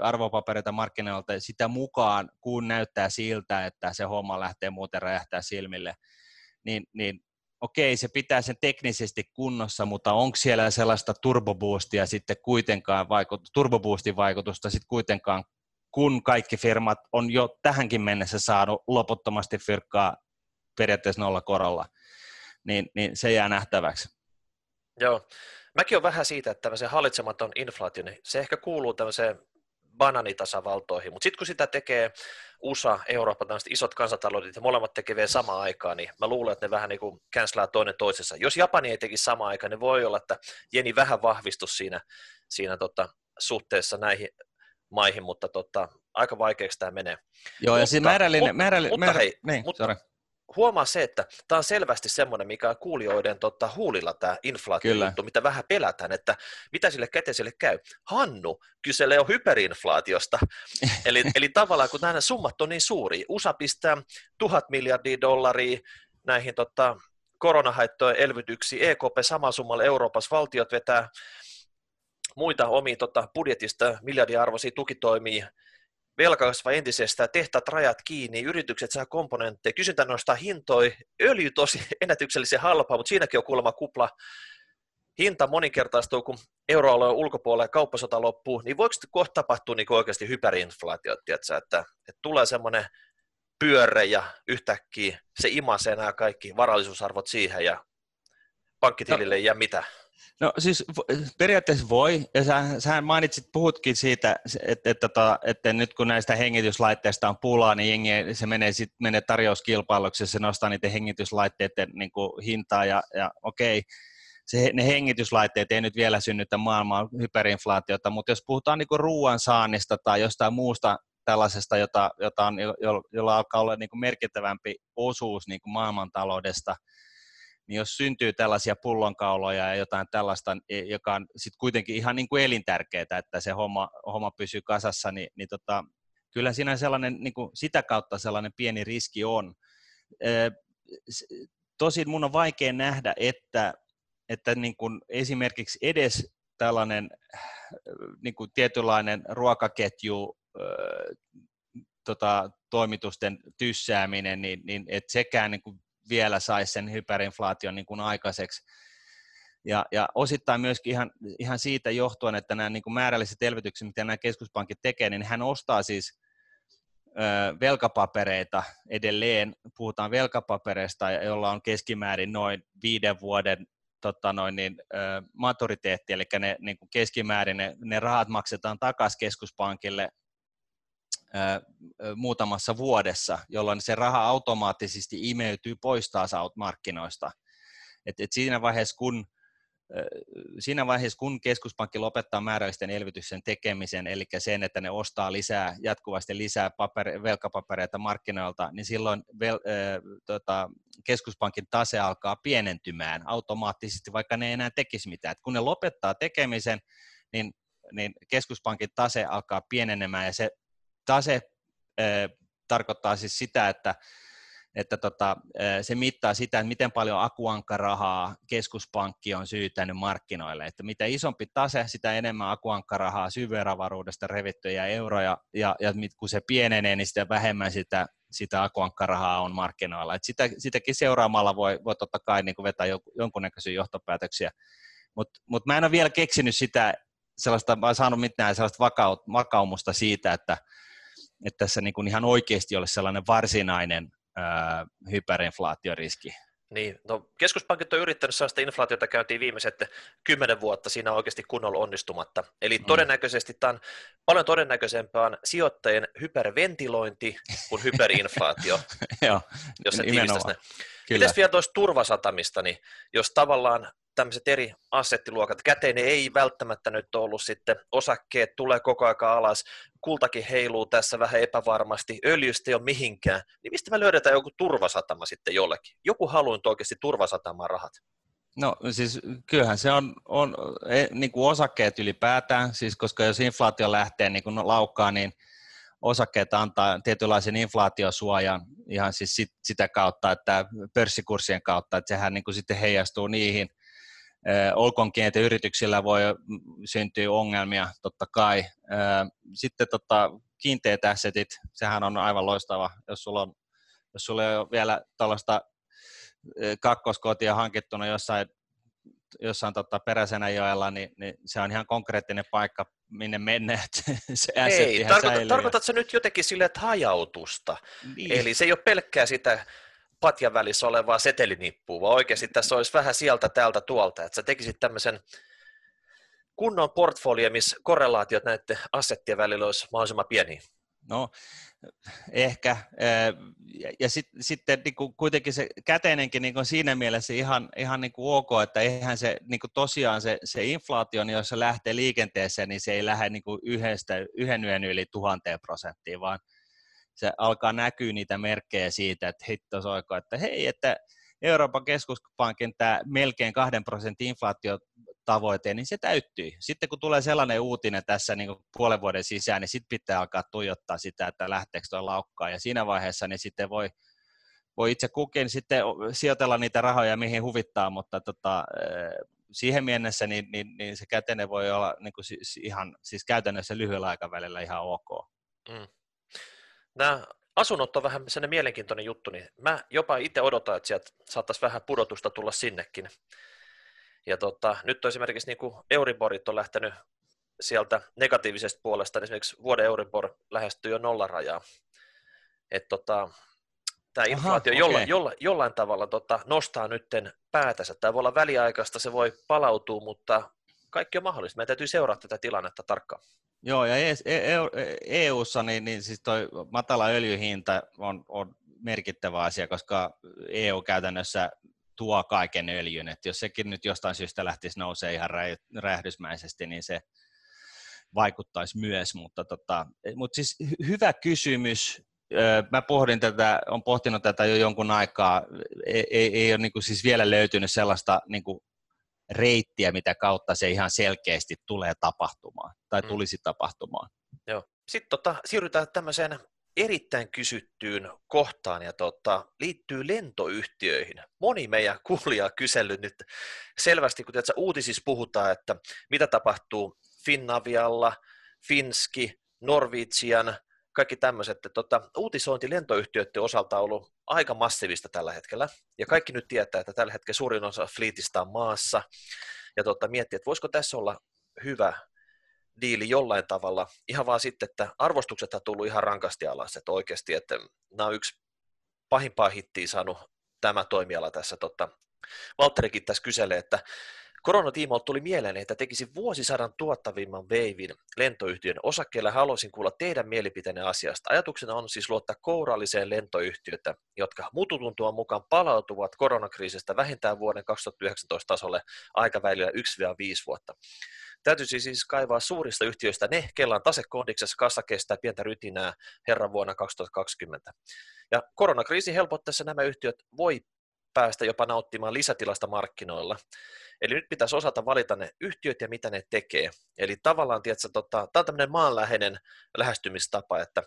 arvopapereita markkinoilta sitä mukaan, kun näyttää siltä, että se homma lähtee muuten räjähtää silmille, niin, niin okei, se pitää sen teknisesti kunnossa, mutta onko siellä sellaista turboboostia sitten kuitenkaan, turboboostin vaikutusta sitten kuitenkaan, kun kaikki firmat on jo tähänkin mennessä saanut loputtomasti fyrkkaa periaatteessa nolla korolla, niin, niin se jää nähtäväksi. Joo. Mäkin on vähän siitä, että tämmöisen hallitsematon inflaatio, niin se ehkä kuuluu tämmöiseen bananitasavaltoihin, mutta sitten kun sitä tekee USA, Eurooppa, tämmöiset isot kansantaloudet ja molemmat tekee vielä samaan aikaan, niin mä luulen, että ne vähän niin kuin cancelaa toinen toisessa. Jos Japani ei tekisi samaan aikaan, niin voi olla, että jeni vähän vahvistus siinä, siinä tota, suhteessa näihin maihin, mutta tota, aika vaikeaksi tämä menee. Joo, mutta, ja siis määrällinen... Mutta, määrällinen, mutta määrä, hei, niin, mutta, sorry. Huomaa se, että tämä on selvästi semmoinen, mikä on kuulijoiden tota, huulilla tämä inflaatio mitä vähän pelätään, että mitä sille käteiselle käy. Hannu kyselee jo hyperinflaatiosta, eli, eli tavallaan kun nämä summat on niin suuri, USA pistää tuhat miljardia dollaria näihin tota, koronahaittojen elvytyksiin, EKP samalla summalla Euroopassa, valtiot vetää muita omia tota, budjetista miljardiarvoisia tukitoimia, velka kasvaa entisestään, tehtaat rajat kiinni, yritykset saa komponentteja, kysyntä nostaa hintoja, öljy tosi ennätyksellisen halpaa, mutta siinäkin on kuulemma kupla, hinta moninkertaistuu, kun euroalueen ulkopuolella kauppasota loppuu, niin voiko kohta tapahtua niin oikeasti hyperinflaatio, tiedätkö, että, että tulee semmoinen pyörre ja yhtäkkiä se imasee nämä kaikki varallisuusarvot siihen ja pankkitilille no, ei jää mitä. No siis periaatteessa voi, ja sä, sä mainitsit, puhutkin siitä, että, että, että, tota, että nyt kun näistä hengityslaitteista on pulaa, niin jengi, se menee, sit, menee tarjouskilpailuksi ja se nostaa niiden hengityslaitteiden niin kuin, hintaa, ja, ja okei, se, ne hengityslaitteet ei nyt vielä synnytä maailmaa hyperinflaatiota, mutta jos puhutaan niin ruoan saannista tai jostain muusta tällaisesta, jota, jota on, jo, jolla alkaa olla niin kuin merkittävämpi osuus niin kuin maailmantaloudesta, niin jos syntyy tällaisia pullonkauloja ja jotain tällaista, e, joka on sitten kuitenkin ihan niin kuin elintärkeää, että se homma, homma pysyy kasassa, niin, niin tota, kyllä siinä sellainen, niin kuin sitä kautta sellainen pieni riski on. Tosin mun on vaikea nähdä, että, että niin kuin esimerkiksi edes tällainen niin kuin tietynlainen ruokaketju tota, toimitusten tyssääminen, niin, niin että sekään niin kuin vielä saisi sen hyperinflaation niin kuin aikaiseksi. Ja, ja osittain myöskin ihan, ihan siitä johtuen, että nämä niin kuin määrälliset elvytykset, mitä nämä keskuspankit tekee, niin hän ostaa siis ö, velkapapereita edelleen, puhutaan velkapapereista, jolla on keskimäärin noin viiden vuoden tota noin, niin, ö, maturiteetti, eli ne niin kuin keskimäärin ne, ne rahat maksetaan takaisin keskuspankille muutamassa vuodessa, jolloin se raha automaattisesti imeytyy pois taas markkinoista. Et, et siinä, vaiheessa, kun, siinä vaiheessa, kun keskuspankki lopettaa määrällisten elvytyksen tekemisen, eli sen, että ne ostaa lisää, jatkuvasti lisää paperi, velkapapereita markkinoilta, niin silloin vel, äh, tota, keskuspankin tase alkaa pienentymään automaattisesti, vaikka ne ei enää tekisi mitään. Et kun ne lopettaa tekemisen, niin, niin keskuspankin tase alkaa pienenemään ja se tase äh, tarkoittaa siis sitä, että, että tota, se mittaa sitä, että miten paljon akuankkarahaa keskuspankki on syytänyt markkinoille. Että mitä isompi tase, sitä enemmän akuankkarahaa syvyeravaruudesta revittyjä euroja, ja, ja kun se pienenee, niin sitä vähemmän sitä, sitä akuankkarahaa on markkinoilla. Et sitä, sitäkin seuraamalla voi, voi totta kai niin vetää jonkunnäköisiä johtopäätöksiä. Mutta mut mä en ole vielä keksinyt sitä, sellaista, mä saanut mitään sellaista vakaut, vakaumusta siitä, että, että tässä niin kuin ihan oikeasti olisi sellainen varsinainen ää, hyperinflaatioriski. Niin, no keskuspankit on yrittänyt sellaista inflaatiota käyntiin viimeiset kymmenen vuotta siinä oikeasti kunnolla onnistumatta. Eli mm. todennäköisesti tämä on paljon todennäköisempää on sijoittajien hyperventilointi kuin hyperinflaatio, Joo, jos se tiivistäisi Mites vielä tuosta turvasatamista, niin jos tavallaan tämmöiset eri assettiluokat. Käteinen ei välttämättä nyt ollut sitten, osakkeet tulee koko ajan alas, kultakin heiluu tässä vähän epävarmasti, öljystä ei ole mihinkään, niin mistä me löydetään joku turvasatama sitten jollekin? Joku haluaa oikeasti turvasatamaan rahat. No siis kyllähän se on, on e, niin kuin osakkeet ylipäätään, siis koska jos inflaatio lähtee niin kuin laukkaa, niin osakkeet antaa tietynlaisen inflaatiosuojan ihan siis sit, sitä kautta, että pörssikurssien kautta, että sehän niin kuin sitten heijastuu niihin – olkoonkin, että yrityksillä voi syntyä ongelmia totta kai. Sitten tota, kiinteät assetit, sehän on aivan loistava, jos sulla on, jos sulla ei ole vielä tällaista kakkoskotia hankittuna jossain, jossain tota joella, niin, niin, se on ihan konkreettinen paikka, minne mennä, se Ei, tarkoitat, tarkoitatko nyt jotenkin sille, että hajautusta? Niin. Eli se ei ole pelkkää sitä patjan välissä olevaa setelinippua, vaan oikeasti tässä olisi vähän sieltä, täältä, tuolta, että sä tekisit tämmöisen kunnon portfolio, missä korrelaatiot näiden assettien välillä olisi mahdollisimman pieni. No ehkä. Ja sit, sitten niin kuin kuitenkin se käteinenkin niin kuin siinä mielessä ihan, ihan niin kuin ok, että eihän se niin kuin tosiaan se, se inflaatio, niin jos se lähtee liikenteeseen, niin se ei lähde niin kuin yhdestä, yhden yön yli tuhanteen prosenttiin, vaan se alkaa näkyä niitä merkkejä siitä, että hitto soiko, että hei, että Euroopan keskuspankin tämä melkein kahden prosentin inflaatio tavoite, niin se täyttyy. Sitten kun tulee sellainen uutinen tässä niin kuin puolen vuoden sisään, niin sitten pitää alkaa tuijottaa sitä, että lähteekö tuo laukkaa, ja siinä vaiheessa niin sitten voi, voi itse kukin sitten sijoitella niitä rahoja, mihin huvittaa, mutta tota, siihen mennessä niin, niin, niin se kätene voi olla niin kuin siis ihan, siis käytännössä lyhyellä aikavälillä ihan ok. Mm. Nämä asunnot on vähän sellainen mielenkiintoinen juttu, niin mä jopa itse odotan, että sieltä saattaisi vähän pudotusta tulla sinnekin. Ja tota, nyt on esimerkiksi niin kuin Euriborit on lähtenyt sieltä negatiivisesta puolesta, niin esimerkiksi vuoden Euribor lähestyy jo nollarajaa. Että tota, tämä inflaatio Aha, jolla, okay. jolla, jollain tavalla tota, nostaa nytten päätänsä. Tämä voi olla väliaikaista, se voi palautua, mutta kaikki on mahdollista. Meidän täytyy seurata tätä tilannetta tarkkaan. Joo, ja EU-ssa e, e niin, niin siis toi matala öljyhinta on, on merkittävä asia, koska EU käytännössä tuo kaiken öljyn, että jos sekin nyt jostain syystä lähtisi nousee ihan räjähdysmäisesti, niin se vaikuttaisi myös, mutta, tota, mutta siis hyvä kysymys, mä pohdin tätä, on pohtinut tätä jo jonkun aikaa, ei, ei, ei ole niin siis vielä löytynyt sellaista niin reittiä, mitä kautta se ihan selkeästi tulee tapahtumaan tai mm. tulisi tapahtumaan. Joo. Sitten tota, siirrytään tämmöiseen erittäin kysyttyyn kohtaan ja tota, liittyy lentoyhtiöihin. Moni meidän kuulija on kysellyt nyt selvästi, kun tiedätkö, uutisissa puhutaan, että mitä tapahtuu Finnavialla, Finski, Norwegian, kaikki tämmöiset. Tota, uutisointi lentoyhtiöiden osalta on ollut aika massiivista tällä hetkellä. Ja kaikki nyt tietää, että tällä hetkellä suurin osa fliitistä on maassa. Ja tota, miettii, että voisiko tässä olla hyvä diili jollain tavalla, ihan vaan sitten, että arvostukset on tullut ihan rankasti alas, että oikeasti, että nämä on yksi pahimpaa hittiä saanut tämä toimiala tässä. Totta. Valtterikin tässä kyselee, että Koronatiimolta tuli mieleen, että tekisi vuosisadan tuottavimman veivin lentoyhtiön osakkeilla. Haluaisin kuulla teidän mielipiteenne asiasta. Ajatuksena on siis luottaa kouralliseen lentoyhtiötä, jotka mututuntua mukaan palautuvat koronakriisistä vähintään vuoden 2019 tasolle aikavälillä 1-5 vuotta. Täytyisi siis kaivaa suurista yhtiöistä ne, kellaan tasekohdiksessa kassa kestää pientä rytinää herran vuonna 2020. Ja koronakriisi helpottaessa nämä yhtiöt voi päästä jopa nauttimaan lisätilasta markkinoilla. Eli nyt pitäisi osata valita ne yhtiöt ja mitä ne tekee. Eli tavallaan, tiedätkö, tota, tämä on tämmöinen maanläheinen lähestymistapa, että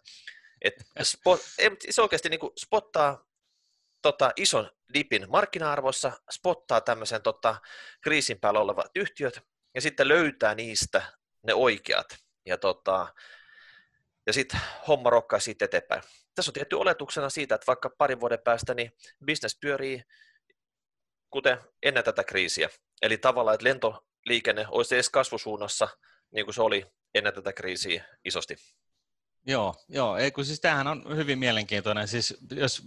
et spot, se oikeasti niin kuin spottaa tota, ison dipin markkina-arvossa, spottaa tämmöisen tota, kriisin päällä olevat yhtiöt ja sitten löytää niistä ne oikeat. Ja, tota, ja sitten homma rokkaa siitä eteenpäin. Tässä on tietty oletuksena siitä, että vaikka parin vuoden päästä niin business pyörii kuten ennen tätä kriisiä. Eli tavallaan, että lentoliikenne olisi edes kasvusuunnassa, niin kuin se oli ennen tätä kriisiä isosti. Joo, joo. Ei, kun siis tämähän on hyvin mielenkiintoinen. Siis jos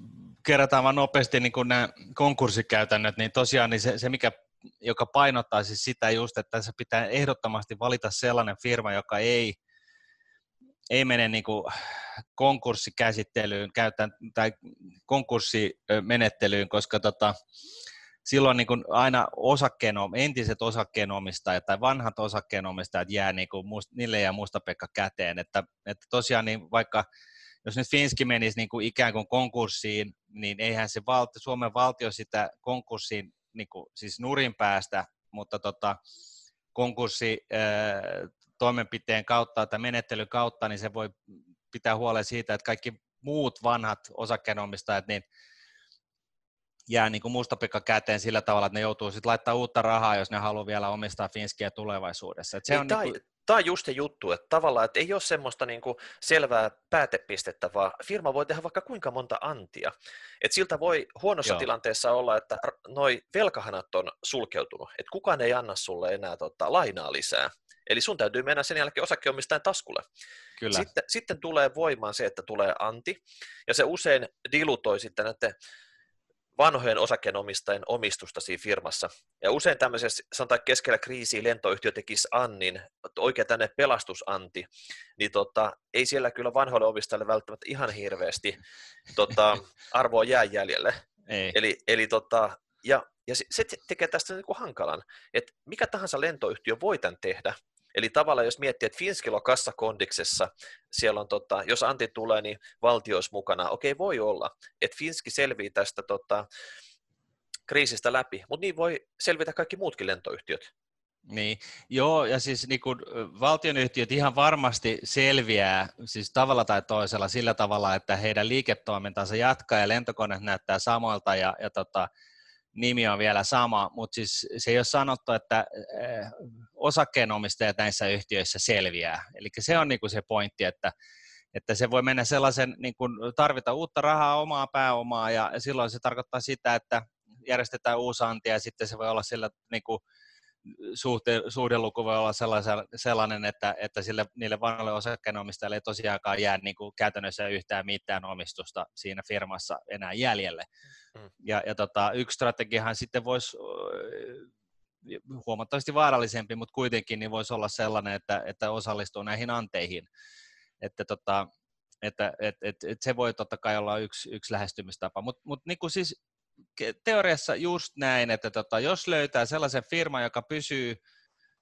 kerrataan vain nopeasti niin kuin nämä konkurssikäytännöt, niin tosiaan niin se, se, mikä, joka painottaa siis sitä just, että se pitää ehdottomasti valita sellainen firma, joka ei, ei mene niin kuin konkurssikäsittelyyn käytän, tai konkurssimenettelyyn, koska tota, silloin niin kuin aina osakkeeno, entiset osakkeenomistajat tai vanhat osakkeenomistajat jää, niin kuin niille jää mustapekka käteen, että, että tosiaan niin vaikka jos nyt Finski menisi niin kuin ikään kuin konkurssiin, niin eihän se valti, Suomen valtio sitä konkurssiin niin kuin, siis nurin päästä, mutta tota, konkurssi toimenpiteen kautta tai menettelyn kautta, niin se voi pitää huolen siitä, että kaikki muut vanhat osakkeenomistajat, niin jää niin kuin mustapikka käteen sillä tavalla, että ne joutuu sitten laittaa uutta rahaa, jos ne haluaa vielä omistaa Finskiä tulevaisuudessa. Et se niin, on tai, niin kuin... Tämä on just se juttu, että tavallaan että ei ole semmoista niin kuin selvää päätepistettä, vaan firma voi tehdä vaikka kuinka monta antia. Et siltä voi huonossa Joo. tilanteessa olla, että noi velkahanat on sulkeutunut, että kukaan ei anna sulle enää tota, lainaa lisää. Eli sun täytyy mennä sen jälkeen osakkeenomistajan taskulle. Kyllä. Sitten, sitten tulee voimaan se, että tulee anti, ja se usein dilutoi sitten näiden vanhojen osakkeenomistajien omistusta siinä firmassa. Ja usein tämmöisessä, sanotaan keskellä kriisiä lentoyhtiö tekisi Annin, oikein tänne pelastusanti, niin tota, ei siellä kyllä vanhoille omistajille välttämättä ihan hirveästi tota, arvoa jää jäljelle. Ei. Eli, eli tota, ja, ja se tekee tästä niin kuin hankalan, että mikä tahansa lentoyhtiö voi tämän tehdä, Eli tavallaan jos miettii, että Finskillä on kassakondiksessa, siellä on, tota, jos Antti tulee, niin valtio olisi mukana. Okei, voi olla, että Finski selvii tästä tota, kriisistä läpi, mutta niin voi selvitä kaikki muutkin lentoyhtiöt. Niin, joo, ja siis niin kun, valtionyhtiöt ihan varmasti selviää siis tavalla tai toisella sillä tavalla, että heidän liiketoimintansa jatkaa ja lentokoneet näyttää samoilta ja, ja tota, nimi on vielä sama, mutta siis se ei ole sanottu, että eh, osakkeenomistajat näissä yhtiöissä selviää. Eli se on niinku se pointti, että, että se voi mennä sellaisen, niin kuin tarvita uutta rahaa, omaa pääomaa, ja silloin se tarkoittaa sitä, että järjestetään uusanti, ja sitten se voi olla sillä niin kuin, suhte, suhdeluku voi olla sellainen, että, että sille, niille vanhoille osakkeenomistajille ei tosiaankaan jää niin kuin käytännössä yhtään mitään omistusta siinä firmassa enää jäljelle. Mm. Ja, ja tota, yksi strategiahan sitten voisi huomattavasti vaarallisempi, mutta kuitenkin niin voisi olla sellainen, että, että osallistuu näihin anteihin. Että, tota, että et, et, et se voi totta kai olla yksi, yksi lähestymistapa, mutta mut niin siis teoriassa just näin, että tota, jos löytää sellaisen firman, joka pysyy,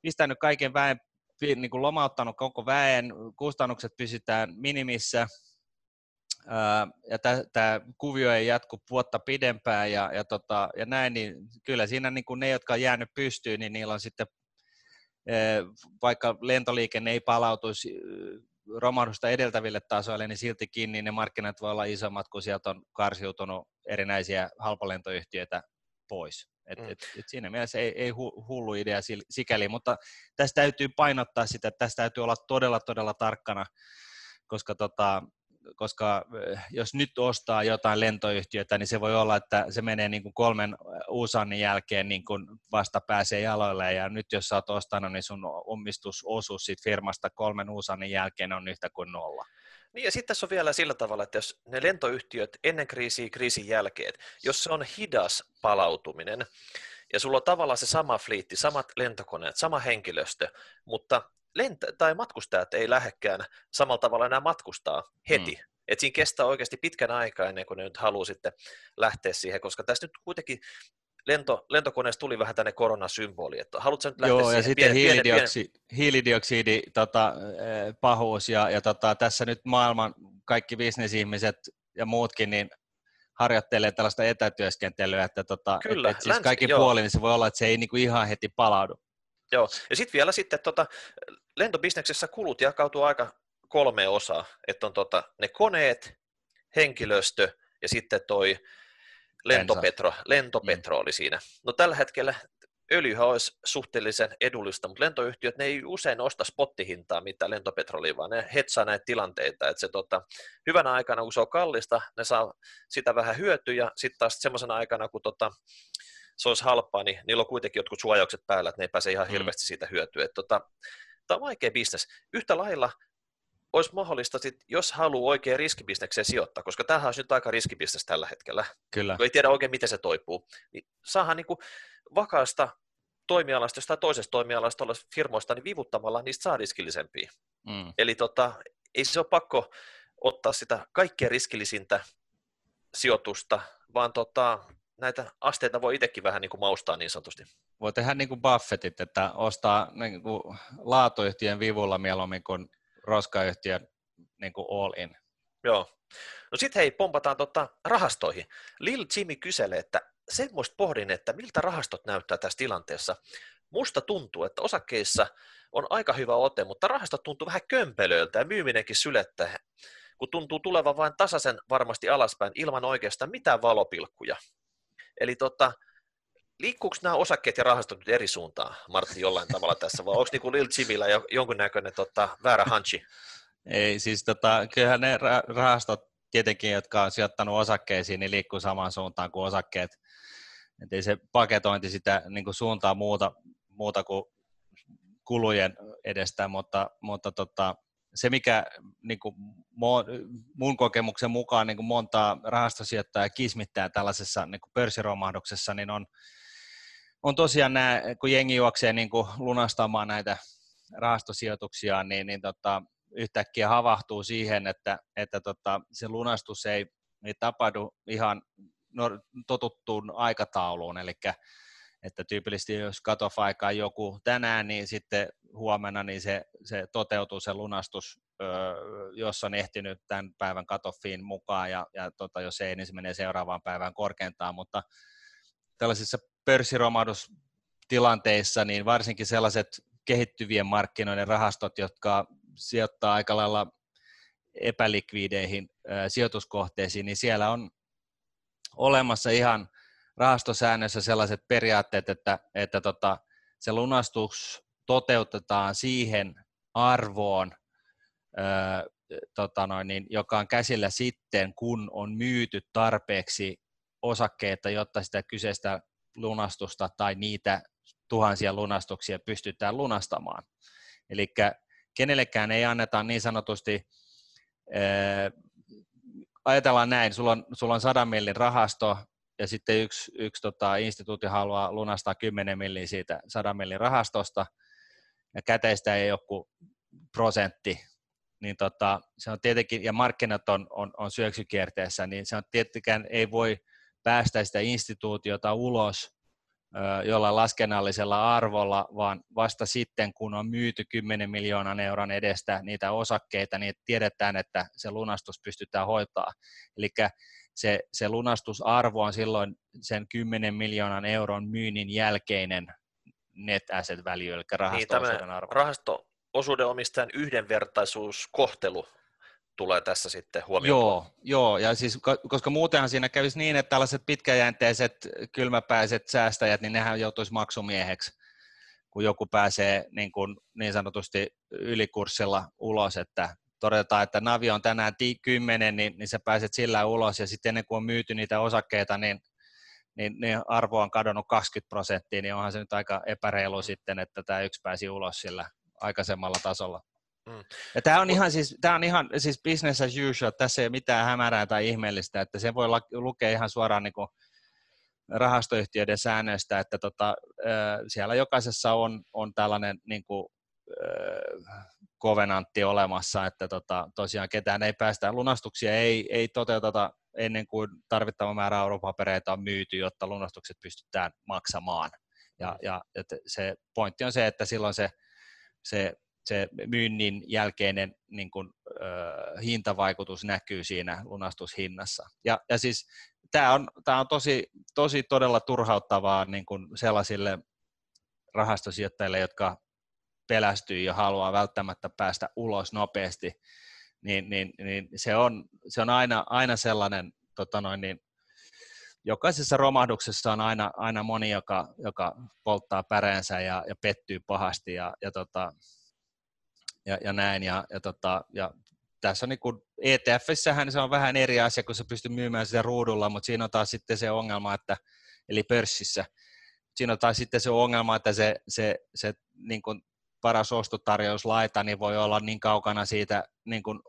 pistänyt kaiken väen, niin kuin lomauttanut koko väen, kustannukset pysytään minimissä, ja tämä kuvio ei jatku vuotta pidempään ja, ja, tota, ja näin, niin kyllä siinä niin kuin ne, jotka on jäänyt pystyyn, niin niillä on sitten, vaikka lentoliikenne ei palautuisi romahdusta edeltäville tasoille, niin siltikin niin ne markkinat voi olla isommat, kun sieltä on karsiutunut erinäisiä halpalentoyhtiöitä pois. Et, mm. et, et siinä mielessä ei, ei hullu idea sikäli, mutta tästä täytyy painottaa sitä, että tästä täytyy olla todella, todella tarkkana, koska tota, koska eh, jos nyt ostaa jotain lentoyhtiötä, niin se voi olla, että se menee niin kuin kolmen uusannin jälkeen niin kuin vasta pääsee jaloille, ja nyt jos sä oot ostanut, niin sun omistusosuus siitä firmasta kolmen uusannin jälkeen on yhtä kuin nolla. Niin ja sitten tässä on vielä sillä tavalla, että jos ne lentoyhtiöt ennen kriisiä, kriisin jälkeen, jos se on hidas palautuminen, ja sulla on tavallaan se sama fliitti, samat lentokoneet, sama henkilöstö, mutta lent- tai matkustajat ei lähekkään samalla tavalla enää matkustaa heti. Mm. Et siinä kestää oikeasti pitkän aikaa ennen kuin ne nyt haluaa sitten lähteä siihen, koska tässä nyt kuitenkin lento, lentokoneessa tuli vähän tänne koronasymboli, että haluatko nyt lähteä Joo, siihen? ja sitten hiilidioksidi, pienen... hiilidioksidi tota, eh, pahuus, ja, ja tota, tässä nyt maailman kaikki bisnesihmiset ja muutkin, niin harjoittelee tällaista etätyöskentelyä, että tota, Kyllä, et, et siis länsi, kaikki puolin niin se voi olla, että se ei niinku ihan heti palaudu. Joo, ja sitten vielä sitten tota, lentobisneksessä kulut jakautuu aika kolme osaa, että on tota, ne koneet, henkilöstö ja sitten toi lentopetro, lentopetro mm. oli siinä. No tällä hetkellä öljyhän olisi suhteellisen edullista, mutta lentoyhtiöt ne ei usein osta spottihintaa mitä lentopetrolia, vaan ne hetsaa näitä tilanteita, että se tota, hyvänä aikana, kun se on kallista, ne saa sitä vähän hyötyä, sitten taas semmoisena aikana, kun tota, se olisi halpaa, niin niillä on kuitenkin jotkut suojaukset päällä, että ne ei pääse ihan mm. hirveästi siitä hyötyä. tota, tämä on vaikea bisnes. Yhtä lailla olisi mahdollista, sit, jos haluaa oikein riskibisnekseen sijoittaa, koska tämähän on nyt aika riskibisnes tällä hetkellä, Kyllä. kun ei tiedä oikein, miten se toipuu, niin saadaan niin kuin vakaasta toimialasta, jostain toisesta toimialasta olla firmoista, niin vivuttamalla niistä saa riskillisempiä. Mm. Eli tota, ei se ole pakko ottaa sitä kaikkein riskillisintä sijoitusta, vaan tota, näitä asteita voi itsekin vähän niin kuin maustaa niin sanotusti. Voi tehdä niin kuin Buffettit, että ostaa niin kuin laatuyhtiön vivulla mieluummin kuin roskayhtiön niin kuin all in. Joo. No sitten hei, pompataan tota rahastoihin. Lil Jimmy kyselee, että semmoista pohdin, että miltä rahastot näyttää tässä tilanteessa. Musta tuntuu, että osakkeissa on aika hyvä ote, mutta rahastot tuntuu vähän kömpelöiltä ja myyminenkin sylettää, kun tuntuu tulevan vain tasaisen varmasti alaspäin ilman oikeastaan mitään valopilkkuja. Eli tota, liikkuuko nämä osakkeet ja rahastot nyt eri suuntaan, Martti, jollain tavalla tässä, vai onko niin Lil Chivillä jo, jonkunnäköinen tota, väärä hanchi? Ei, siis tota, kyllähän ne rahastot tietenkin, jotka on sijoittanut osakkeisiin, niin liikkuu samaan suuntaan kuin osakkeet. Et ei se paketointi sitä niin kuin suuntaa muuta, muuta kuin kulujen edestä, mutta, mutta tota, se, mikä niin kuin, mun kokemuksen mukaan niin kuin montaa rahastosijoittajaa kismittää tällaisessa niin kuin pörssiromahduksessa, niin on, on tosiaan nämä, kun jengi juoksee niin kuin lunastamaan näitä rahastosijoituksia, niin, niin tota, yhtäkkiä havahtuu siihen, että, että tota, se lunastus ei, ei tapahdu ihan totuttuun aikatauluun, eli että tyypillisesti jos katof-aika on joku tänään, niin sitten huomenna niin se, se toteutuu se lunastus, jos on ehtinyt tämän päivän katoffiin mukaan, ja, ja tota, jos ei, niin se menee seuraavaan päivään korkeintaan, mutta tällaisissa pörssiromahdustilanteissa, niin varsinkin sellaiset kehittyvien markkinoiden rahastot, jotka sijoittaa aika lailla epälikviideihin sijoituskohteisiin, niin siellä on olemassa ihan rahastosäännössä sellaiset periaatteet, että, että tota, se lunastus toteutetaan siihen arvoon, ö, tota noin, niin, joka on käsillä sitten, kun on myyty tarpeeksi osakkeita, jotta sitä kyseistä lunastusta tai niitä tuhansia lunastuksia pystytään lunastamaan. Eli kenellekään ei anneta niin sanotusti, ajatellaan näin, sulla on, sulla on 100 millin rahasto, ja sitten yksi, yksi tota, instituutti haluaa lunastaa 10 milliä siitä 100 millin rahastosta, ja käteistä ei joku prosentti, niin tota, se on tietenkin, ja markkinat on, on, on syöksykierteessä, niin se on tietenkään ei voi päästä sitä instituutiota ulos jollain laskennallisella arvolla, vaan vasta sitten, kun on myyty 10 miljoonan euron edestä niitä osakkeita, niin tiedetään, että se lunastus pystytään hoitaa. Eli se, se lunastusarvo on silloin sen 10 miljoonan euron myynnin jälkeinen net asset value, eli rahasto-osuuden niin, arvo. Rahasto-osuuden omistajan yhdenvertaisuuskohtelu tulee tässä sitten huomioon. Joo, joo, ja siis, koska muutenhan siinä kävisi niin, että tällaiset pitkäjänteiset, kylmäpäiset säästäjät, niin nehän joutuisi maksumieheksi, kun joku pääsee niin, kuin, niin sanotusti ylikurssilla ulos, että todetaan, että Navi on tänään 10, niin, niin sä pääset sillä ulos, ja sitten ennen kuin on myyty niitä osakkeita, niin, niin, niin arvo on kadonnut 20 prosenttia, niin onhan se nyt aika epäreilu sitten, että tämä yksi pääsi ulos sillä aikaisemmalla tasolla. Mm. Ja tämä on ihan siis, tämä on ihan siis business as usual, tässä ei ole mitään hämärää tai ihmeellistä, että se voi lukea ihan suoraan niin kuin rahastoyhtiöiden säännöistä, että tota, siellä jokaisessa on, on tällainen niin kuin, kovenantti olemassa, että tota, tosiaan ketään ei päästä, lunastuksia ei, ei toteuteta ennen kuin tarvittava määrä europapereita on myyty, jotta lunastukset pystytään maksamaan. Ja, mm. ja että se pointti on se, että silloin se, se se myynnin jälkeinen niin kuin, äh, hintavaikutus näkyy siinä lunastushinnassa. Ja, ja siis tämä on, tämä on tosi, tosi todella turhauttavaa niin kuin sellaisille rahastosijoittajille, jotka pelästyy ja haluaa välttämättä päästä ulos nopeasti, niin, niin, niin se, on, se on aina, aina sellainen, tota noin, niin, jokaisessa romahduksessa on aina, aina moni, joka, joka polttaa päreensä ja, ja pettyy pahasti ja, ja tota, ja, ja näin. Ja, ja, tota, ja tässä on niin kuin ETFissähän se on vähän eri asia, kun se pystyy myymään sitä ruudulla, mutta siinä on taas sitten se ongelma, että, eli pörssissä, siinä on taas sitten se ongelma, että se, se, se niin kuin paras ostotarjouslaita niin voi olla niin kaukana siitä niin kuin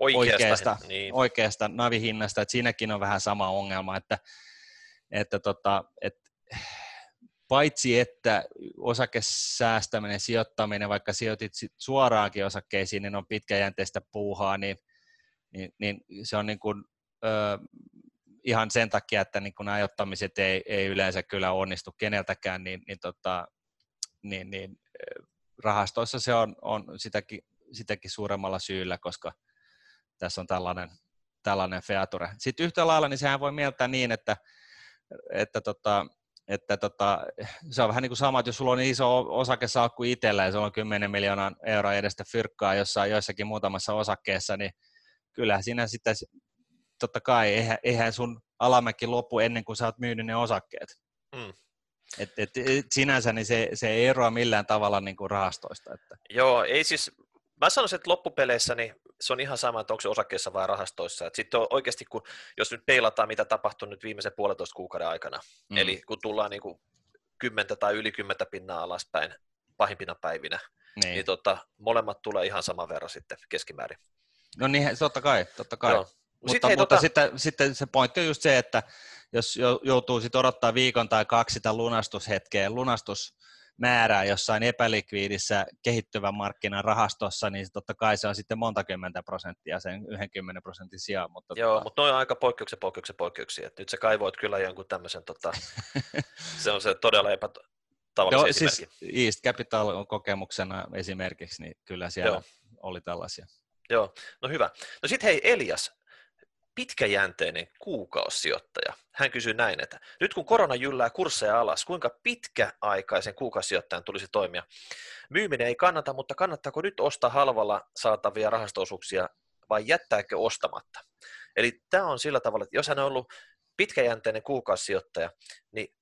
oikeasta, oikeasta, niin. oikeasta navihinnasta, että siinäkin on vähän sama ongelma, että, että, tota, että paitsi että osakesäästäminen, sijoittaminen, vaikka sijoitit suoraankin osakkeisiin, niin on pitkäjänteistä puuhaa, niin, niin, niin se on niin kuin, ö, ihan sen takia, että niin kun ajoittamiset ei, ei yleensä kyllä onnistu keneltäkään, niin, niin, tota, niin, niin rahastoissa se on, on sitäkin, sitäkin suuremmalla syyllä, koska tässä on tällainen, tällainen feature. Sitten yhtä lailla, niin sehän voi mieltää niin, että, että tota, että tota, se on vähän niin kuin sama, että jos sulla on iso osakesalkku itsellä ja sulla on 10 miljoonaa euroa edestä fyrkkaa jossain, joissakin muutamassa osakkeessa, niin kyllä siinä sitten totta kai, eihän, eihän sun alamäki lopu ennen kuin sä oot myynyt ne osakkeet. Mm. Et, et, et, sinänsä niin se, se ei eroa millään tavalla niin kuin rahastoista. Että. Joo, ei siis, mä sanoisin, että loppupeleissä niin se on ihan sama, että onko se osakkeessa vai rahastoissa. Sitten on oikeasti, kun, jos nyt peilataan, mitä tapahtui nyt viimeisen puolentoista kuukauden aikana, mm. eli kun tullaan niin kuin kymmentä tai yli kymmentä pinnaa alaspäin pahimpina päivinä, niin, niin tota, molemmat tulee ihan saman verran sitten keskimäärin. No niin, totta kai, totta kai. Joo. Mutta, sitten, hei, mutta tota... sitten, sitten se pointti on just se, että jos joutuu sitten odottaa viikon tai kaksi sitä lunastushetkeä, lunastusmäärää jossain epälikviidissä kehittyvän markkinan rahastossa, niin totta kai se on sitten monta kymmentä prosenttia sen 10 prosentin sijaan. Mutta Joo, tota... mutta noin on aika poikkeuksia, poikkeuksia, poikkeuksia. nyt sä kaivoit kyllä jonkun tämmöisen, tota, se on se todella epä, Joo, siis East Capital on kokemuksena esimerkiksi, niin kyllä siellä Joo. oli tällaisia. Joo, no hyvä. No sitten hei Elias, pitkäjänteinen kuukausisijoittaja. Hän kysyy näin, että nyt kun korona jyllää kursseja alas, kuinka pitkäaikaisen kuukausisijoittajan tulisi toimia? Myyminen ei kannata, mutta kannattaako nyt ostaa halvalla saatavia rahastoosuuksia vai jättääkö ostamatta? Eli tämä on sillä tavalla, että jos hän on ollut pitkäjänteinen kuukausisijoittaja, niin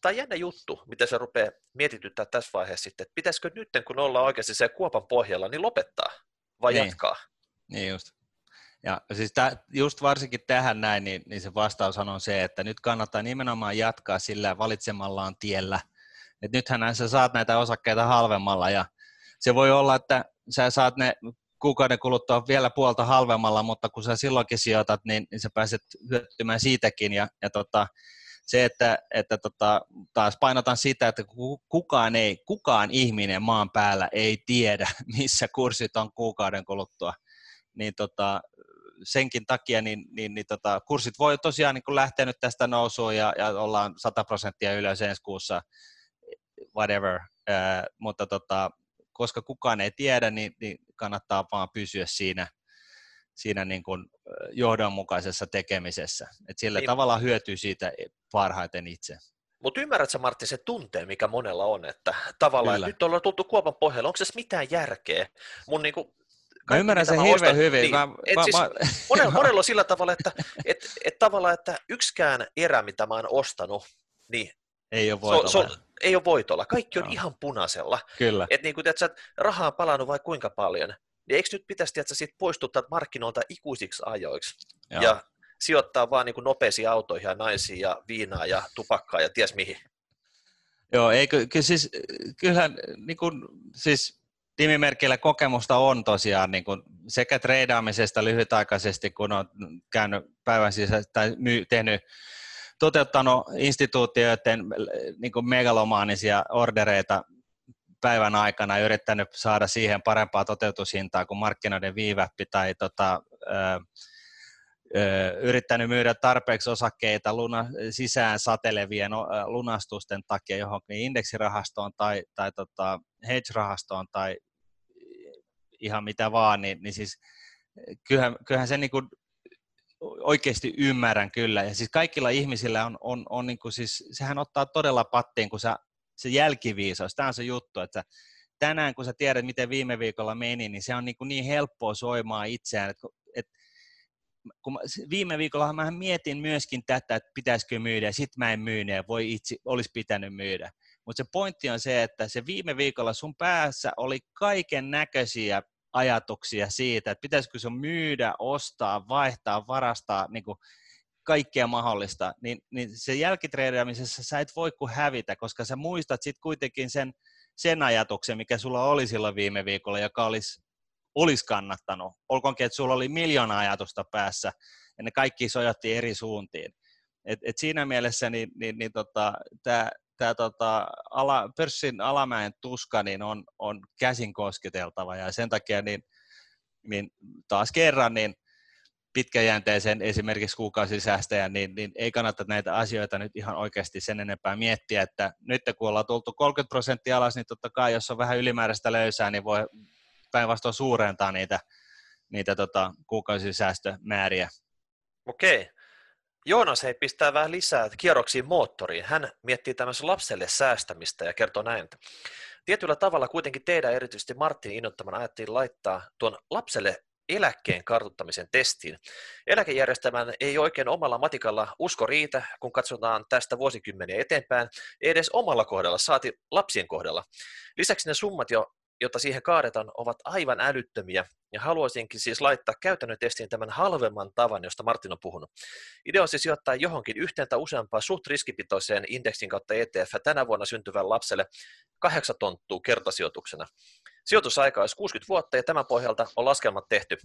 tämä on jännä juttu, mitä se rupeaa mietityttää tässä vaiheessa sitten, että pitäisikö nyt, kun ollaan oikeasti se kuopan pohjalla, niin lopettaa vai niin. jatkaa? Niin just. Ja siis tää, just varsinkin tähän näin, niin, niin se vastaus on se, että nyt kannattaa nimenomaan jatkaa sillä valitsemallaan tiellä. Et nythän sä saat näitä osakkeita halvemmalla ja se voi olla, että sä saat ne kuukauden kuluttua vielä puolta halvemmalla, mutta kun sä silloinkin sijoitat, niin, niin sä pääset hyötymään siitäkin. Ja, ja tota, se, että, että tota, taas painotan sitä, että kukaan, ei, kukaan ihminen maan päällä ei tiedä, missä kurssit on kuukauden kuluttua, niin tota, senkin takia niin, niin, niin tota, kurssit voi tosiaan niin lähteä nyt tästä nousuun ja, ja ollaan 100 prosenttia ylös ensi kuussa, whatever, äh, mutta tota, koska kukaan ei tiedä, niin, niin kannattaa vaan pysyä siinä, siinä niin kuin johdonmukaisessa tekemisessä. Et sillä niin. tavalla hyötyy siitä parhaiten itse. Mutta ymmärrätkö Martti se tunteen, mikä monella on, että tavallaan että nyt ollaan tultu kuopan pohjalle, onko se mitään järkeä? Mun niinku, Mä ymmärrän sen hirveän ostan, hyvin. Niin, mä, mä, siis, mä, monella, monella on sillä tavalla, että et, et tavallaan, että yksikään erä, mitä mä oon ostanut, niin ei ole voitolla. So, so, ei ole voitolla. Kaikki on no. ihan punaisella. Kyllä. Että niin kuin, että rahaa on palannut vai kuinka paljon, niin eikö nyt pitäisi että siitä poistuttaa markkinoilta ikuisiksi ajoiksi Joo. ja sijoittaa vaan niin kuin nopeisiin autoihin ja naisiin ja viinaa ja tupakkaa ja ties mihin? Joo, eikö, kyllä siis, kyllähän niin kuin, siis nimimerkillä kokemusta on tosiaan niin kuin sekä treidaamisesta lyhytaikaisesti, kun on käynyt päivän sisällä tai my, tehnyt toteuttanut instituutioiden niin kuin megalomaanisia ordereita päivän aikana ja yrittänyt saada siihen parempaa toteutushintaa kuin markkinoiden viiväppi tai tota, ö, yrittänyt myydä tarpeeksi osakkeita luna, sisään satelevien lunastusten takia johonkin indeksirahastoon tai, tai tota hedge-rahastoon tai ihan mitä vaan, niin, niin siis kyllähän, kyllähän se niin oikeasti ymmärrän kyllä. Ja siis kaikilla ihmisillä on, on, on niin kuin siis, sehän ottaa todella pattiin, kun sä se jälkiviisaus, tämä on se juttu, että tänään kun sä tiedät, miten viime viikolla meni, niin se on niin, kuin niin helppoa soimaa itseään, että kun mä, viime viikolla mä mietin myöskin tätä, että pitäisikö myydä, ja sitten mä en myynyt, ja voi itse, olisi pitänyt myydä. Mutta se pointti on se, että se viime viikolla sun päässä oli kaiken näköisiä ajatuksia siitä, että pitäisikö se myydä, ostaa, vaihtaa, varastaa, niin kuin kaikkea mahdollista, niin, niin se jälkitreidaamisessa sä et voi kuin hävitä, koska sä muistat sitten kuitenkin sen, sen ajatuksen, mikä sulla oli silloin viime viikolla, joka olisi, olisi kannattanut. Olkoonkin, että sulla oli miljoona ajatusta päässä, ja ne kaikki sojatti eri suuntiin. Et, et siinä mielessä niin, niin, niin tota, tämä tää, tota, ala, pörssin alamäen tuska niin on, on käsin kosketeltava, ja sen takia niin, niin taas kerran, niin pitkäjänteisen esimerkiksi kuukausisäästäjän, niin, niin ei kannata näitä asioita nyt ihan oikeasti sen enempää miettiä, että nyt kun ollaan tultu 30 prosenttia alas, niin totta kai jos on vähän ylimääräistä löysää, niin voi päinvastoin suurentaa niitä, niitä tota, kuukausisäästömääriä. Okei. Joonas hei pistää vähän lisää kierroksiin moottoriin. Hän miettii tämmöisen lapselle säästämistä ja kertoo näin, että tietyllä tavalla kuitenkin teidän erityisesti Martin innottamana ajattiin laittaa tuon lapselle eläkkeen kartuttamisen testiin. Eläkejärjestelmän ei oikein omalla matikalla usko riitä, kun katsotaan tästä vuosikymmeniä eteenpäin, ei edes omalla kohdalla, saati lapsien kohdalla. Lisäksi ne summat jo jota siihen kaadetaan, ovat aivan älyttömiä, ja haluaisinkin siis laittaa käytännön testiin tämän halvemman tavan, josta Martin on puhunut. Idea on siis sijoittaa johonkin yhteen tai useampaa suht riskipitoiseen indeksin kautta ETF tänä vuonna syntyvän lapselle kahdeksan tonttua kertasijoituksena. Sijoitusaika olisi 60 vuotta, ja tämän pohjalta on laskelmat tehty.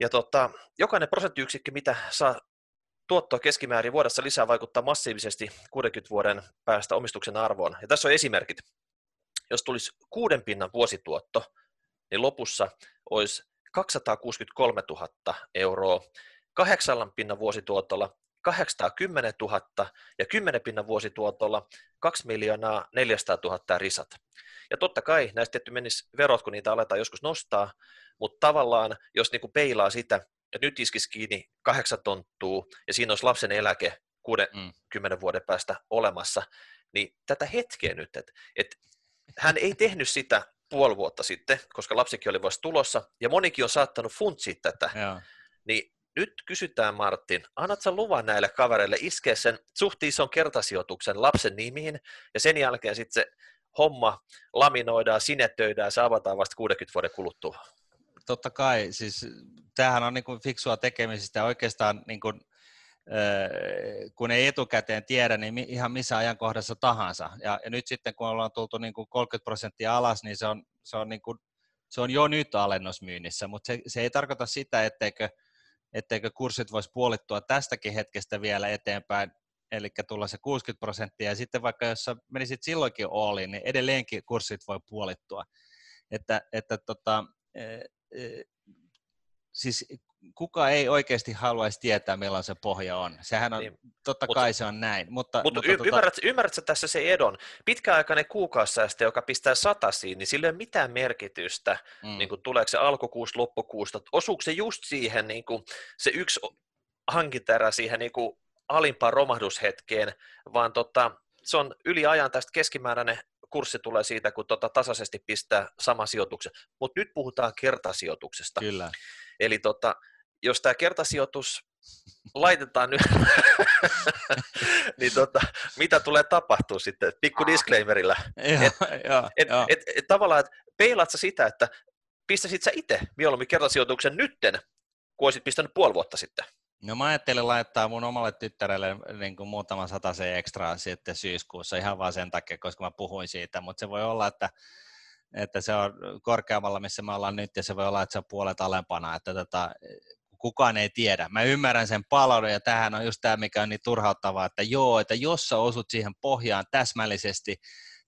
Ja tota, jokainen prosenttiyksikkö, mitä saa tuottoa keskimäärin vuodessa lisää vaikuttaa massiivisesti 60 vuoden päästä omistuksen arvoon. Ja tässä on esimerkit. Jos tulisi kuuden pinnan vuosituotto, niin lopussa olisi 263 000 euroa, kahdeksan pinnan vuosituotolla 810 000 ja 10 pinnan vuosituotolla 2 miljoonaa 400 000 risat. Ja totta kai näistä tietty menisi verot, kun niitä aletaan joskus nostaa, mutta tavallaan jos niinku peilaa sitä, että nyt iskisi kiinni kahdeksan tonttua ja siinä olisi lapsen eläke 60 mm. vuoden päästä olemassa, niin tätä hetkeä nyt, että, että hän ei tehnyt sitä puoli vuotta sitten, koska lapsikin oli vasta tulossa, ja monikin on saattanut funtsia tätä, Joo. niin nyt kysytään Martin, annat sä luvan näille kavereille iskeä sen suht ison kertasijoituksen lapsen nimiin, ja sen jälkeen sitten se homma laminoidaan, sinetöidään, se avataan vasta 60 vuoden kuluttua. Totta kai, siis tämähän on niin kuin fiksua tekemisistä oikeastaan niin kuin, kun ei etukäteen tiedä, niin ihan missä ajankohdassa tahansa. Ja, ja nyt sitten kun ollaan tultu niin kuin 30 prosenttia alas, niin se on, se on, niin kuin, se on jo nyt alennusmyynnissä, mutta se, se ei tarkoita sitä, etteikö, etteikö kurssit voisi puolittua tästäkin hetkestä vielä eteenpäin, eli tulla se 60 prosenttia, ja sitten vaikka jos menisit silloinkin Olliin, niin edelleenkin kurssit voi puolittua. Että, että tota, siis kuka ei oikeasti haluaisi tietää, milloin se pohja on. Sehän on, niin. totta mut, kai se on näin. Mutta, mutta, mutta y- tota... ymmärrät, ymmärrätkö tässä se edon? Pitkäaikainen kuukausisäästö, joka pistää satasiin, niin sillä ei ole mitään merkitystä, mm. niin kuin tuleeko se alkukuusta, loppukuusta. Osuuko se just siihen niin kuin, se yksi hankinterä siihen niin kuin alimpaan romahdushetkeen, vaan tota, se on yli ajan tästä keskimääräinen kurssi tulee siitä, kun tota tasaisesti pistää sama sijoituksen. Mutta nyt puhutaan kertasijoituksesta. Kyllä. Eli tota, jos tämä kertasijoitus laitetaan nyt, niin tota, mitä tulee tapahtua sitten, pikku et, et, et, tavallaan, että peilaat sä sitä, että pistäisit sä itse mieluummin kertasijoituksen nytten, kun olisit pistänyt puoli vuotta sitten? No mä ajattelin laittaa mun omalle tyttärelle niin kuin muutama se ekstraa sitten syyskuussa ihan vaan sen takia, koska mä puhuin siitä, mutta se voi olla, että, että se on korkeammalla, missä me ollaan nyt, ja se voi olla, että se on puolet alempana, että tota, kukaan ei tiedä. Mä ymmärrän sen palvelun, ja tähän on just tämä, mikä on niin turhauttavaa, että joo, että jos sä osut siihen pohjaan täsmällisesti,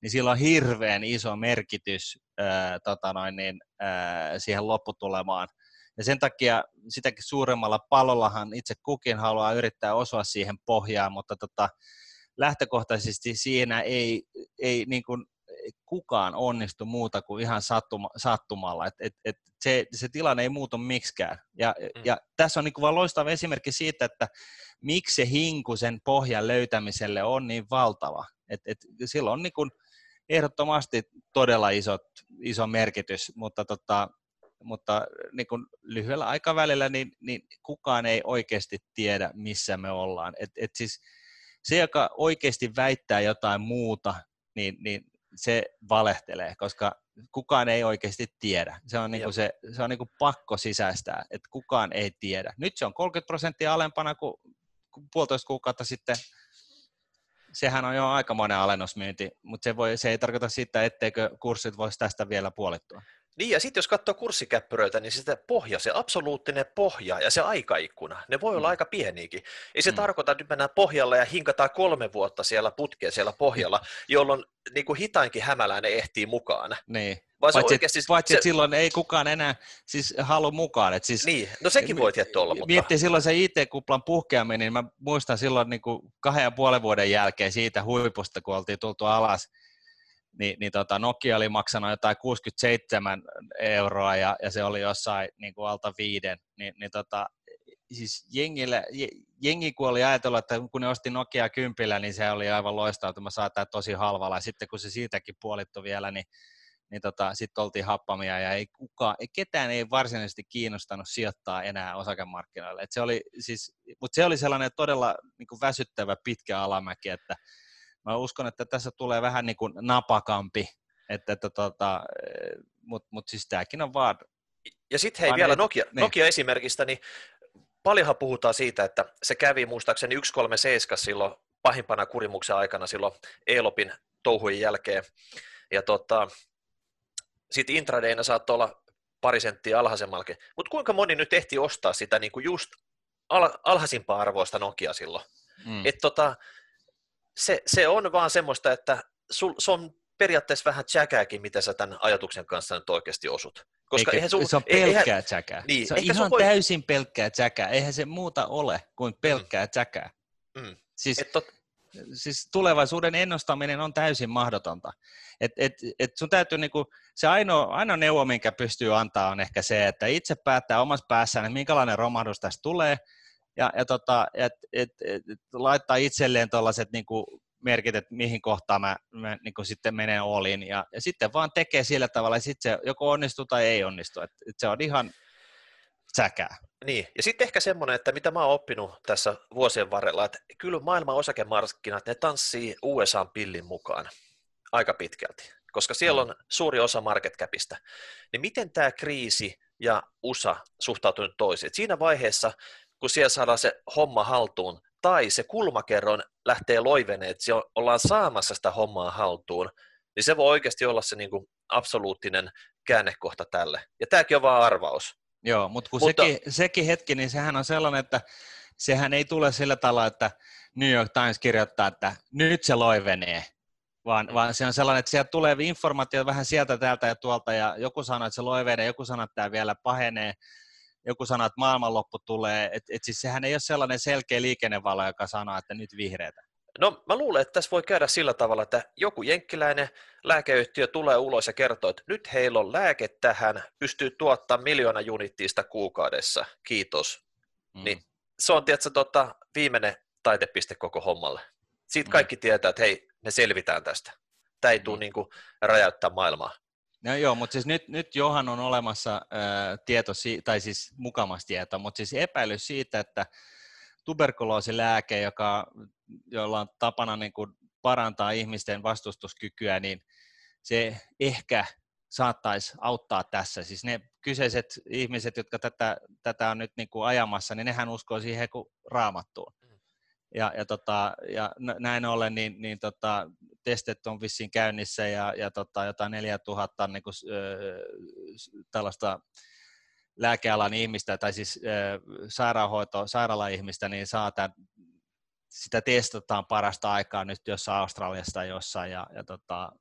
niin sillä on hirveän iso merkitys ää, tota noin, niin, ää, siihen lopputulemaan. Ja sen takia sitäkin suuremmalla palollahan itse kukin haluaa yrittää osua siihen pohjaan, mutta tota, lähtökohtaisesti siinä ei, ei niin kuin kukaan onnistu muuta kuin ihan sattuma, sattumalla. Et, et, et se, se tilanne ei muutu miksikään. Ja, mm. ja tässä on niin vain loistava esimerkki siitä, että miksi se hinku sen pohjan löytämiselle on niin valtava. Et, et sillä on niin kuin ehdottomasti todella isot, iso merkitys, mutta tota, mutta niin kuin lyhyellä aikavälillä niin, niin kukaan ei oikeasti tiedä, missä me ollaan. Et, et siis se, joka oikeasti väittää jotain muuta, niin, niin se valehtelee, koska kukaan ei oikeasti tiedä. Se on, niinku se, se on niinku pakko sisäistää, että kukaan ei tiedä. Nyt se on 30 prosenttia alempana kuin, puolitoista kuukautta sitten. Sehän on jo aikamoinen alennusmyynti, mutta se, voi, se ei tarkoita sitä, etteikö kurssit voisi tästä vielä puolittua. Niin, ja sitten jos katsoo kurssikäppyröitä, niin sitä pohja, se absoluuttinen pohja ja se aikaikkuna, ne voi olla mm. aika pieniäkin. Ei se mm. tarkoita, että nyt mennään pohjalla ja hinkataan kolme vuotta siellä putkeen siellä pohjalla, jolloin niin kuin hitainkin hämäläinen ehtii mukaan. Niin. Vaan paitsi, oikeasti, paitsi se... että silloin ei kukaan enää siis halua mukaan. Että siis, niin, no sekin voi tietty olla. Mutta... Miettii silloin se IT-kuplan puhkeaminen, niin mä muistan silloin niin kuin kahden ja puolen vuoden jälkeen siitä huipusta, kun oltiin tultu alas, niin, niin tota Nokia oli maksanut jotain 67 euroa ja, ja se oli jossain niin kuin alta viiden, niin, niin tota, siis jengille, jengi kun oli ajatellut, että kun ne osti Nokia kympillä, niin se oli aivan loistava, että tosi halvalla, ja sitten kun se siitäkin puolittu vielä, niin, niin tota, sitten oltiin happamia, ja ei kukaan, ei, ketään ei varsinaisesti kiinnostanut sijoittaa enää osakemarkkinoille. Et se oli, siis, mutta se oli sellainen todella niin kuin väsyttävä pitkä alamäki, että mä uskon, että tässä tulee vähän niin kuin napakampi Että, että tota, Mutta mut siis tämäkin on vaan... Ja sitten hei vielä Nokia, niin. Nokia-esimerkistä, niin paljonhan puhutaan siitä, että se kävi muistaakseni 137 silloin pahimpana kurimuksen aikana silloin Elopin touhujen jälkeen. Ja tota, sitten intradayna saattoi olla pari senttiä alhaisemmallakin. Mutta kuinka moni nyt ehti ostaa sitä niin kuin just al- alhaisimpaa arvoista Nokia silloin? Mm. Et tota, se, se on vaan semmoista, että sul, se on periaatteessa vähän tsäkääkin, mitä sä tämän ajatuksen kanssa nyt oikeasti osut. Koska Eikä, sul, se on pelkkää eihän, tsäkää. Niin, se on ihan voi... täysin pelkkää tsäkää. Eihän se muuta ole kuin pelkkää mm. tsäkää. Mm. Siis, Et tot... siis tulevaisuuden ennustaminen on täysin mahdotonta. Et, et, et sun täytyy niinku, se ainoa, ainoa neuvo, minkä pystyy antaa, on ehkä se, että itse päättää omassa päässään, että minkälainen romahdus tästä tulee, ja, ja tota, et, et, et, et, laittaa itselleen tuollaiset niinku merkit, että mihin kohtaan mä, mä niin sitten menen olin, ja, ja sitten vaan tekee sillä tavalla, että sitten se joko onnistuu tai ei onnistu, että, että se on ihan säkää. Niin, ja sitten ehkä semmoinen, että mitä mä oon oppinut tässä vuosien varrella, että kyllä maailman osakemarkkinat, ne tanssii USA-pillin mukaan aika pitkälti, koska siellä on suuri osa market capista. Niin miten tämä kriisi ja USA suhtautuu nyt toisiin? Siinä vaiheessa, kun siellä saadaan se homma haltuun, tai se kulmakerron lähtee loiveneen, että ollaan saamassa sitä hommaa haltuun, niin se voi oikeasti olla se niin kuin absoluuttinen käännekohta tälle. Ja tämäkin on vaan arvaus. Joo, mutta kun mutta... Sekin, sekin hetki, niin sehän on sellainen, että sehän ei tule sillä tavalla, että New York Times kirjoittaa, että nyt se loivenee, vaan, mm. vaan se on sellainen, että sieltä tulee informaatio vähän sieltä, täältä ja tuolta, ja joku sanoo, että se loivenee, joku sanoo, että tämä vielä pahenee, joku sanoo, että maailmanloppu tulee, että et siis sehän ei ole sellainen selkeä liikennevalo, joka sanoo, että nyt vihreätä. No mä luulen, että tässä voi käydä sillä tavalla, että joku jenkkiläinen lääkeyhtiö tulee ulos ja kertoo, että nyt heillä on lääke tähän, pystyy tuottamaan miljoona unittiista kuukaudessa, kiitos. Mm. Niin se on tietysti tota, viimeinen taitepiste koko hommalle. Siitä mm. kaikki mm. tietää, että hei, me selvitään tästä. Tämä ei tule mm. niin kuin, räjäyttää maailmaa. No joo, mutta siis nyt, nyt Johan on olemassa ää, tieto, tai siis mukamas tieto, mutta siis epäilys siitä, että tuberkuloosilääke, joka, jolla on tapana niin kuin parantaa ihmisten vastustuskykyä, niin se ehkä saattaisi auttaa tässä. Siis ne kyseiset ihmiset, jotka tätä, tätä on nyt niin kuin ajamassa, niin nehän uskoo siihen kuin raamattuun. Ja, ja, tota, ja näin ollen niin, niin tota, testit on vissiin käynnissä ja, ja tota, jotain 4000 niin kuin, äh, tällaista lääkealan ihmistä tai siis äh, sairaanhoito, sairaala-ihmistä, niin saa tämän, sitä testataan parasta aikaa nyt jossain Australiassa tai jossain ja, ja tota,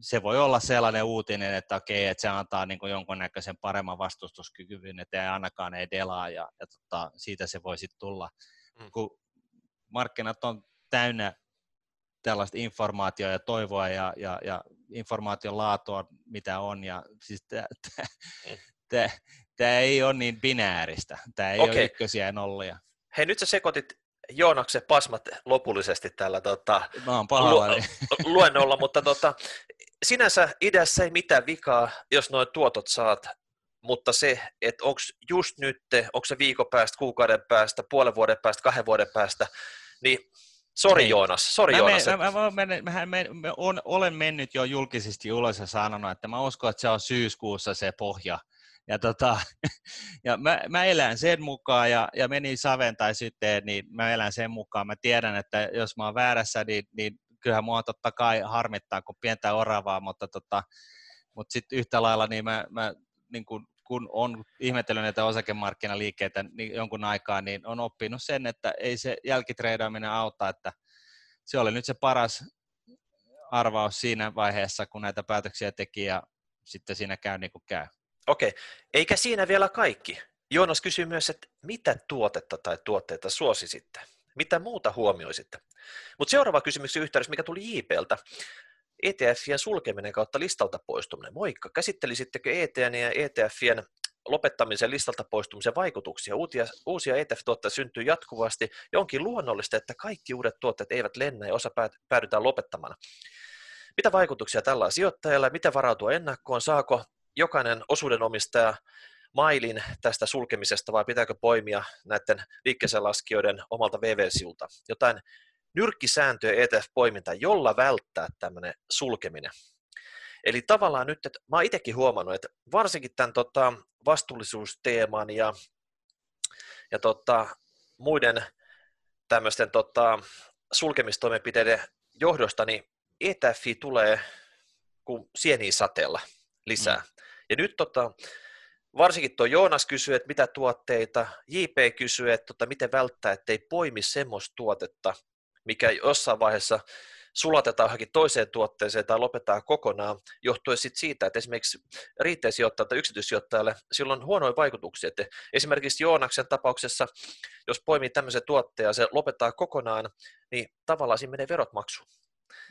se voi olla sellainen uutinen, että okei, että se antaa niin jonkunnäköisen paremman vastustuskykyyn, että ei ainakaan ei delaa ja, ja tota, siitä se voi sitten tulla. Mm. Kun markkinat on täynnä tällaista informaatiota ja toivoa ja, ja, ja informaation laatua, mitä on. Ja siis tämä ei ole niin binääristä. Tämä ei okay. ole ykkösiä ja nollia. Hei, nyt sä sekoitit Joonaksen pasmat lopullisesti tällä tota, lu- luennolla, mutta tota, sinänsä ideassa ei mitään vikaa, jos noin tuotot saat, mutta se, että onko just nyt, onko se viikon päästä, kuukauden päästä, puolen vuoden päästä, kahden vuoden päästä, niin Sori Joonas, sori Joonas. Mä, mä, mä, mä, mä, mä, mä on, olen mennyt jo julkisesti ulos ja sanonut, että mä uskon, että se on syyskuussa se pohja. Ja, tota, ja mä, mä, elän sen mukaan ja, ja meni saven tai sitten, niin mä elän sen mukaan. Mä tiedän, että jos mä oon väärässä, niin, niin kyllähän mua totta kai harmittaa, kun pientä oravaa, mutta, tota, mutta sitten yhtä lailla niin mä, mä niin kuin kun on ihmetellyt näitä osakemarkkinaliikkeitä niin jonkun aikaa, niin on oppinut sen, että ei se jälkitreidaaminen auta, että se oli nyt se paras arvaus siinä vaiheessa, kun näitä päätöksiä teki ja sitten siinä käy niin kuin käy. Okei, eikä siinä vielä kaikki. Joonas kysyy myös, että mitä tuotetta tai tuotteita suosisitte? Mitä muuta huomioisitte? Mutta seuraava kysymys yhteydessä, mikä tuli JPltä. ETFien sulkeminen kautta listalta poistuminen. Moikka, käsittelisittekö ETN ja ETFien lopettamisen listalta poistumisen vaikutuksia. Uusia, uusia ETF-tuotteita syntyy jatkuvasti ja onkin luonnollista, että kaikki uudet tuotteet eivät lennä ja osa päädytään lopettamaan. Mitä vaikutuksia tällä on sijoittajalla? Miten varautua ennakkoon? Saako jokainen osuudenomistaja mailin tästä sulkemisesta vai pitääkö poimia näiden liikkeeseen laskijoiden omalta VV-sivulta? Jotain nyrkkisääntöjä ETF-poiminta, jolla välttää tämmöinen sulkeminen. Eli tavallaan nyt, että mä oon itsekin huomannut, että varsinkin tämän tota, vastuullisuusteeman ja, ja tota, muiden tämmöisten tota, sulkemistoimenpiteiden johdosta, niin ETFi tulee kuin sieni sateella lisää. Mm. Ja nyt tota, varsinkin tuo Joonas kysyy, että mitä tuotteita, JP kysyy, että tota, miten välttää, ettei poimi semmoista tuotetta, mikä jossain vaiheessa sulatetaan johonkin toiseen tuotteeseen tai lopetetaan kokonaan, johtuen sit siitä, että esimerkiksi retail tai yksityissijoittajalle sillä on huonoja vaikutuksia. Että esimerkiksi Joonaksen tapauksessa, jos poimii tämmöisen tuotteen ja se lopettaa kokonaan, niin tavallaan siinä menee verot maksuun.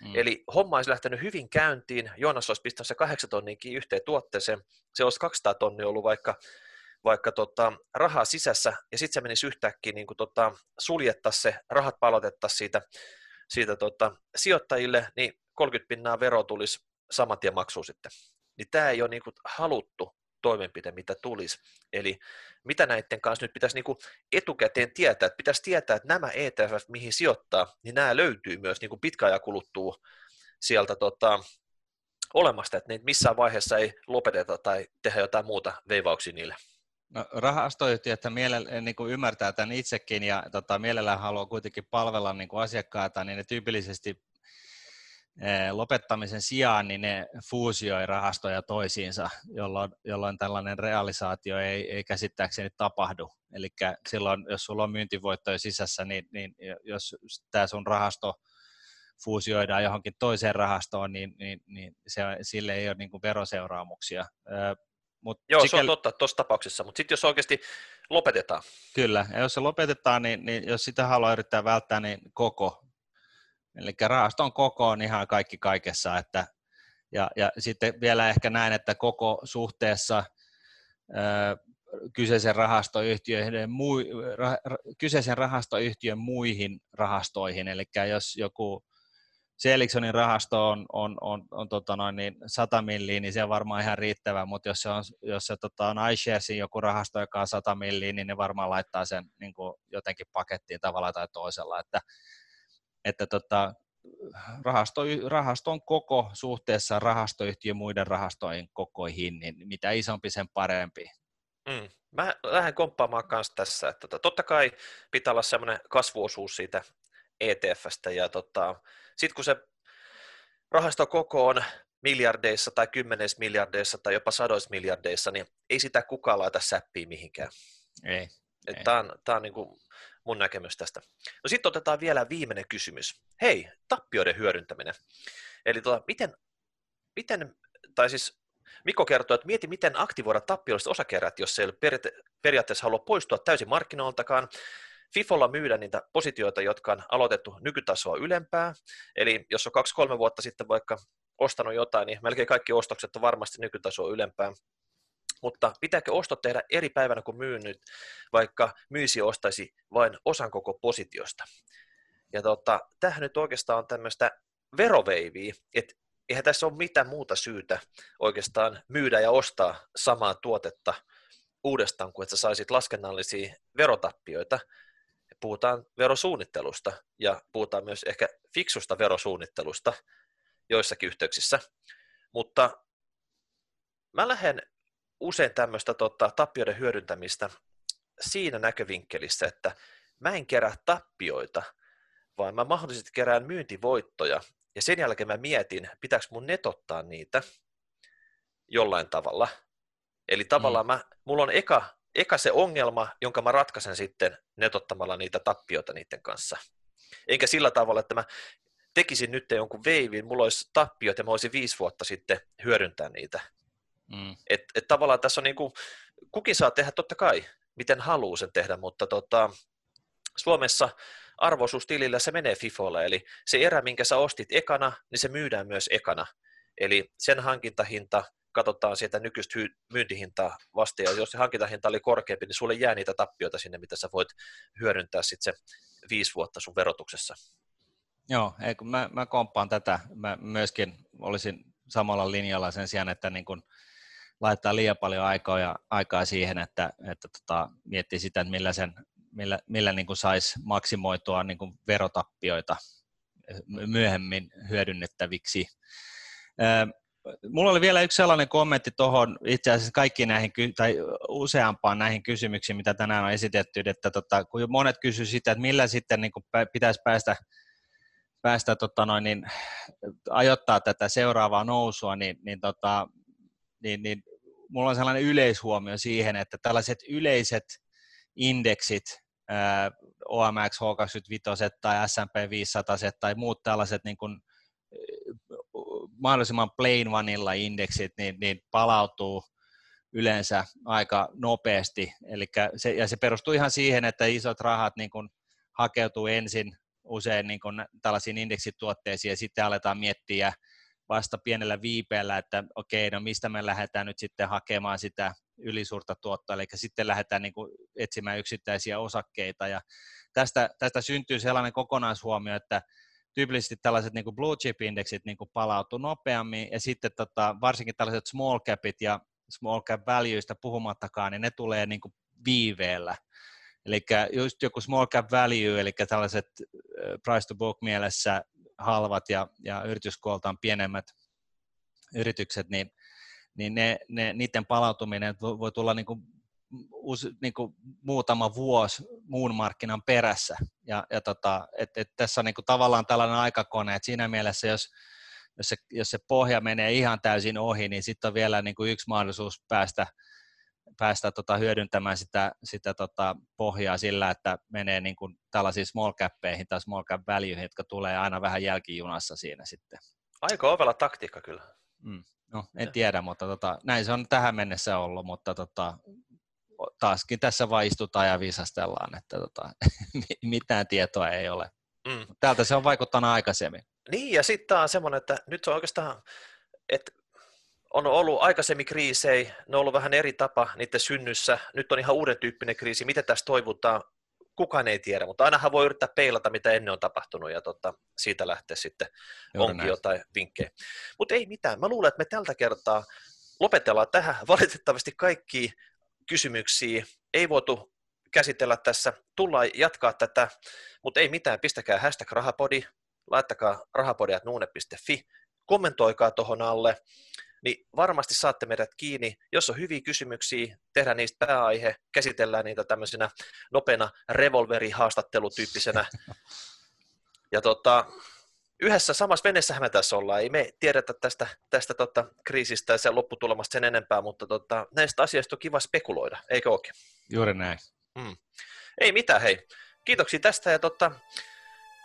Mm. Eli homma olisi lähtenyt hyvin käyntiin, Joonas olisi pistänyt se kahdeksan tonniinkin yhteen tuotteeseen, se olisi 200 tonnia ollut vaikka, vaikka tota, rahaa sisässä, ja sitten se menisi yhtäkkiä niin kuin, tota, suljettaisiin se, rahat palautettaisiin siitä, siitä tota, sijoittajille, niin 30 pinnaa vero tulisi saman tien maksuun sitten. Niin tämä ei ole niin kuin, haluttu toimenpide, mitä tulisi. Eli mitä näiden kanssa nyt pitäisi niin kuin etukäteen tietää, että pitäisi tietää, että nämä ETF, mihin sijoittaa, niin nämä löytyy myös niin kuin pitkäajan kuluttua sieltä tota, olemasta, että niitä missään vaiheessa ei lopeteta tai tehdä jotain muuta veivauksia niille. No, rahastoyhtiöt mielellä, niin kuin ymmärtää tämän itsekin ja tota, mielellään haluaa kuitenkin palvella niin kuin asiakkaita, niin ne tyypillisesti Eh, lopettamisen sijaan niin ne fuusioi rahastoja toisiinsa, jolloin, jolloin tällainen realisaatio ei, ei käsittääkseni tapahdu. Eli silloin, jos sulla on myyntivoittoja sisässä, niin, niin jos tämä sun rahasto fuusioidaan johonkin toiseen rahastoon, niin, niin, niin se, sille ei ole niin kuin veroseuraamuksia. Mut Joo, sikäli... se on totta tuossa tapauksessa, mutta sitten jos oikeasti lopetetaan. Kyllä, ja jos se lopetetaan, niin, niin jos sitä haluaa yrittää välttää, niin koko Eli rahaston koko on ihan kaikki kaikessa, että, ja, ja sitten vielä ehkä näin, että koko suhteessa ö, kyseisen rahastoyhtiöiden, muu, rah, kyseisen rahastoyhtiön muihin rahastoihin, eli jos joku Seliksonin rahasto on, on, on, on tota noin, niin 100 milliä, niin se on varmaan ihan riittävä, mutta jos se on, jos se tota, on iSharesin joku rahasto, joka on 100 milliä, niin ne varmaan laittaa sen niin kuin jotenkin pakettiin tavalla tai toisella, että että tota, rahasto, rahaston koko suhteessa rahastoyhtiön muiden rahastojen kokoihin, niin mitä isompi sen parempi. Mm. Mä lähden komppaamaan kanssa tässä, että tota, totta kai pitää olla semmoinen kasvuosuus siitä ETFstä, ja tota, sitten kun se rahasto koko on miljardeissa tai kymmenes miljardeissa tai jopa sadoissa miljardeissa, niin ei sitä kukaan laita säppiä mihinkään. Ei. Tämä on, tää on niin kuin mun näkemys tästä. No sitten otetaan vielä viimeinen kysymys. Hei, tappioiden hyödyntäminen. Eli tuota, miten, miten, tai siis Mikko kertoo, että mieti, miten aktivoida tappiolliset osakerät, jos ei periaatteessa halua poistua täysin markkinoiltakaan. FIFOlla myydä niitä positioita, jotka on aloitettu nykytasoa ylempää. Eli jos on kaksi-kolme vuotta sitten vaikka ostanut jotain, niin melkein kaikki ostokset on varmasti nykytasoa ylempää mutta pitääkö ostot tehdä eri päivänä kuin myynyt, vaikka myysi ostaisi vain osan koko positiosta. Ja tota, tähän nyt oikeastaan on tämmöistä veroveiviä, että eihän tässä ole mitään muuta syytä oikeastaan myydä ja ostaa samaa tuotetta uudestaan, kuin että sä saisit laskennallisia verotappioita. Puhutaan verosuunnittelusta ja puhutaan myös ehkä fiksusta verosuunnittelusta joissakin yhteyksissä. Mutta mä lähden usein tämmöistä tota, tappioiden hyödyntämistä siinä näkövinkkelissä, että mä en kerää tappioita, vaan mä mahdollisesti kerään myyntivoittoja, ja sen jälkeen mä mietin, pitääkö mun netottaa niitä jollain tavalla. Eli tavallaan mm. mä, mulla on eka, eka se ongelma, jonka mä ratkaisen sitten netottamalla niitä tappioita niiden kanssa. Enkä sillä tavalla, että mä tekisin nyt jonkun veivin, mulla olisi tappiot ja mä voisin viisi vuotta sitten hyödyntää niitä. Mm. Et, et tavallaan tässä on niin kuin, kukin saa tehdä totta kai, miten haluaa sen tehdä, mutta tota, Suomessa arvoisuustilillä se menee FIFOlle, eli se erä, minkä sä ostit ekana, niin se myydään myös ekana. Eli sen hankintahinta katsotaan sieltä nykyistä myyntihintaa vasta, ja jos se hankintahinta oli korkeampi, niin sulle jää niitä tappioita sinne, mitä sä voit hyödyntää sitten se viisi vuotta sun verotuksessa. Joo, ei, kun mä, mä komppaan tätä. Mä myöskin olisin samalla linjalla sen sijaan, että niin kun laittaa liian paljon aikaa, ja, aikaa siihen, että, että tota, miettii sitä, että millä, sen, millä, millä niin saisi maksimoitua niin verotappioita myöhemmin hyödynnettäviksi. Mulla oli vielä yksi sellainen kommentti tuohon itse asiassa kaikkiin näihin, tai useampaan näihin kysymyksiin, mitä tänään on esitetty, että tota, kun monet kysyvät sitä, että millä sitten niin pitäisi päästä, päästä tota noin, niin, ajoittaa tätä seuraavaa nousua, niin, niin, tota, niin, niin mulla on sellainen yleishuomio siihen, että tällaiset yleiset indeksit, OMX H25 tai S&P 500 tai muut tällaiset niin kuin, mahdollisimman plain vanilla indeksit, niin, niin palautuu yleensä aika nopeasti. Elikkä se, ja se perustuu ihan siihen, että isot rahat niin kuin hakeutuu ensin usein niin kuin tällaisiin indeksituotteisiin ja sitten aletaan miettiä vasta pienellä viipeellä, että okei, no mistä me lähdetään nyt sitten hakemaan sitä ylisuurta tuottoa, eli sitten lähdetään niin etsimään yksittäisiä osakkeita ja tästä, tästä syntyy sellainen kokonaishuomio, että tyypillisesti tällaiset niin kuin blue chip indeksit niin palautuu nopeammin ja sitten tota, varsinkin tällaiset small capit ja small cap valueista puhumattakaan, niin ne tulee niin kuin viiveellä. Eli just joku small cap value, eli tällaiset price to book mielessä halvat ja, ja yrityskooltaan pienemmät yritykset, niin, niin ne, ne, niiden palautuminen voi tulla niin kuin, uusi, niin kuin muutama vuosi muun markkinan perässä. Ja, ja tota, et, et tässä on niin kuin tavallaan tällainen aikakone, että siinä mielessä jos, jos, se, jos se pohja menee ihan täysin ohi, niin sitten on vielä niin kuin yksi mahdollisuus päästä, päästä tota hyödyntämään sitä, sitä tota pohjaa sillä, että menee niin kuin tällaisiin small cappeihin tai small cap valueihin, jotka tulee aina vähän jälkijunassa siinä sitten. Aika ovella taktiikka kyllä. Mm. No, en ja. tiedä, mutta tota, näin se on tähän mennessä ollut, mutta tota, taaskin tässä vaan istutaan ja viisastellaan, että tota, mitään tietoa ei ole. Mm. Täältä se on vaikuttanut aikaisemmin. Niin, ja sitten tämä on semmoinen, että nyt se on oikeastaan, että on ollut aikaisemmin kriisejä, ne on ollut vähän eri tapa niiden synnyssä, nyt on ihan uuden tyyppinen kriisi, miten tässä toivutaan, kukaan ei tiedä, mutta ainahan voi yrittää peilata, mitä ennen on tapahtunut, ja tota, siitä lähteä sitten Juuri onkin näin. jotain vinkkejä. Mutta ei mitään, mä luulen, että me tältä kertaa lopetellaan tähän. Valitettavasti kaikki kysymyksiä ei voitu käsitellä tässä. Tullaan jatkaa tätä, mutta ei mitään, pistäkää hashtag rahapodi, laittakaa rahapodi.nuune.fi, kommentoikaa tuohon alle, niin varmasti saatte meidät kiinni. Jos on hyviä kysymyksiä, tehdään niistä pääaihe, käsitellään niitä tämmöisenä nopeana revolverihaastattelutyyppisenä. Ja tota, yhdessä samassa veneessähän me tässä ollaan. Ei me tiedetä tästä, tästä tota, kriisistä ja sen lopputulemasta sen enempää, mutta tota, näistä asioista on kiva spekuloida, eikö oikein? Juuri näin. Mm. Ei mitään, hei. Kiitoksia tästä ja tota,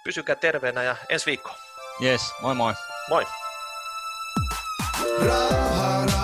pysykää terveenä ja ensi viikko. Yes, moi moi. Moi. Raha.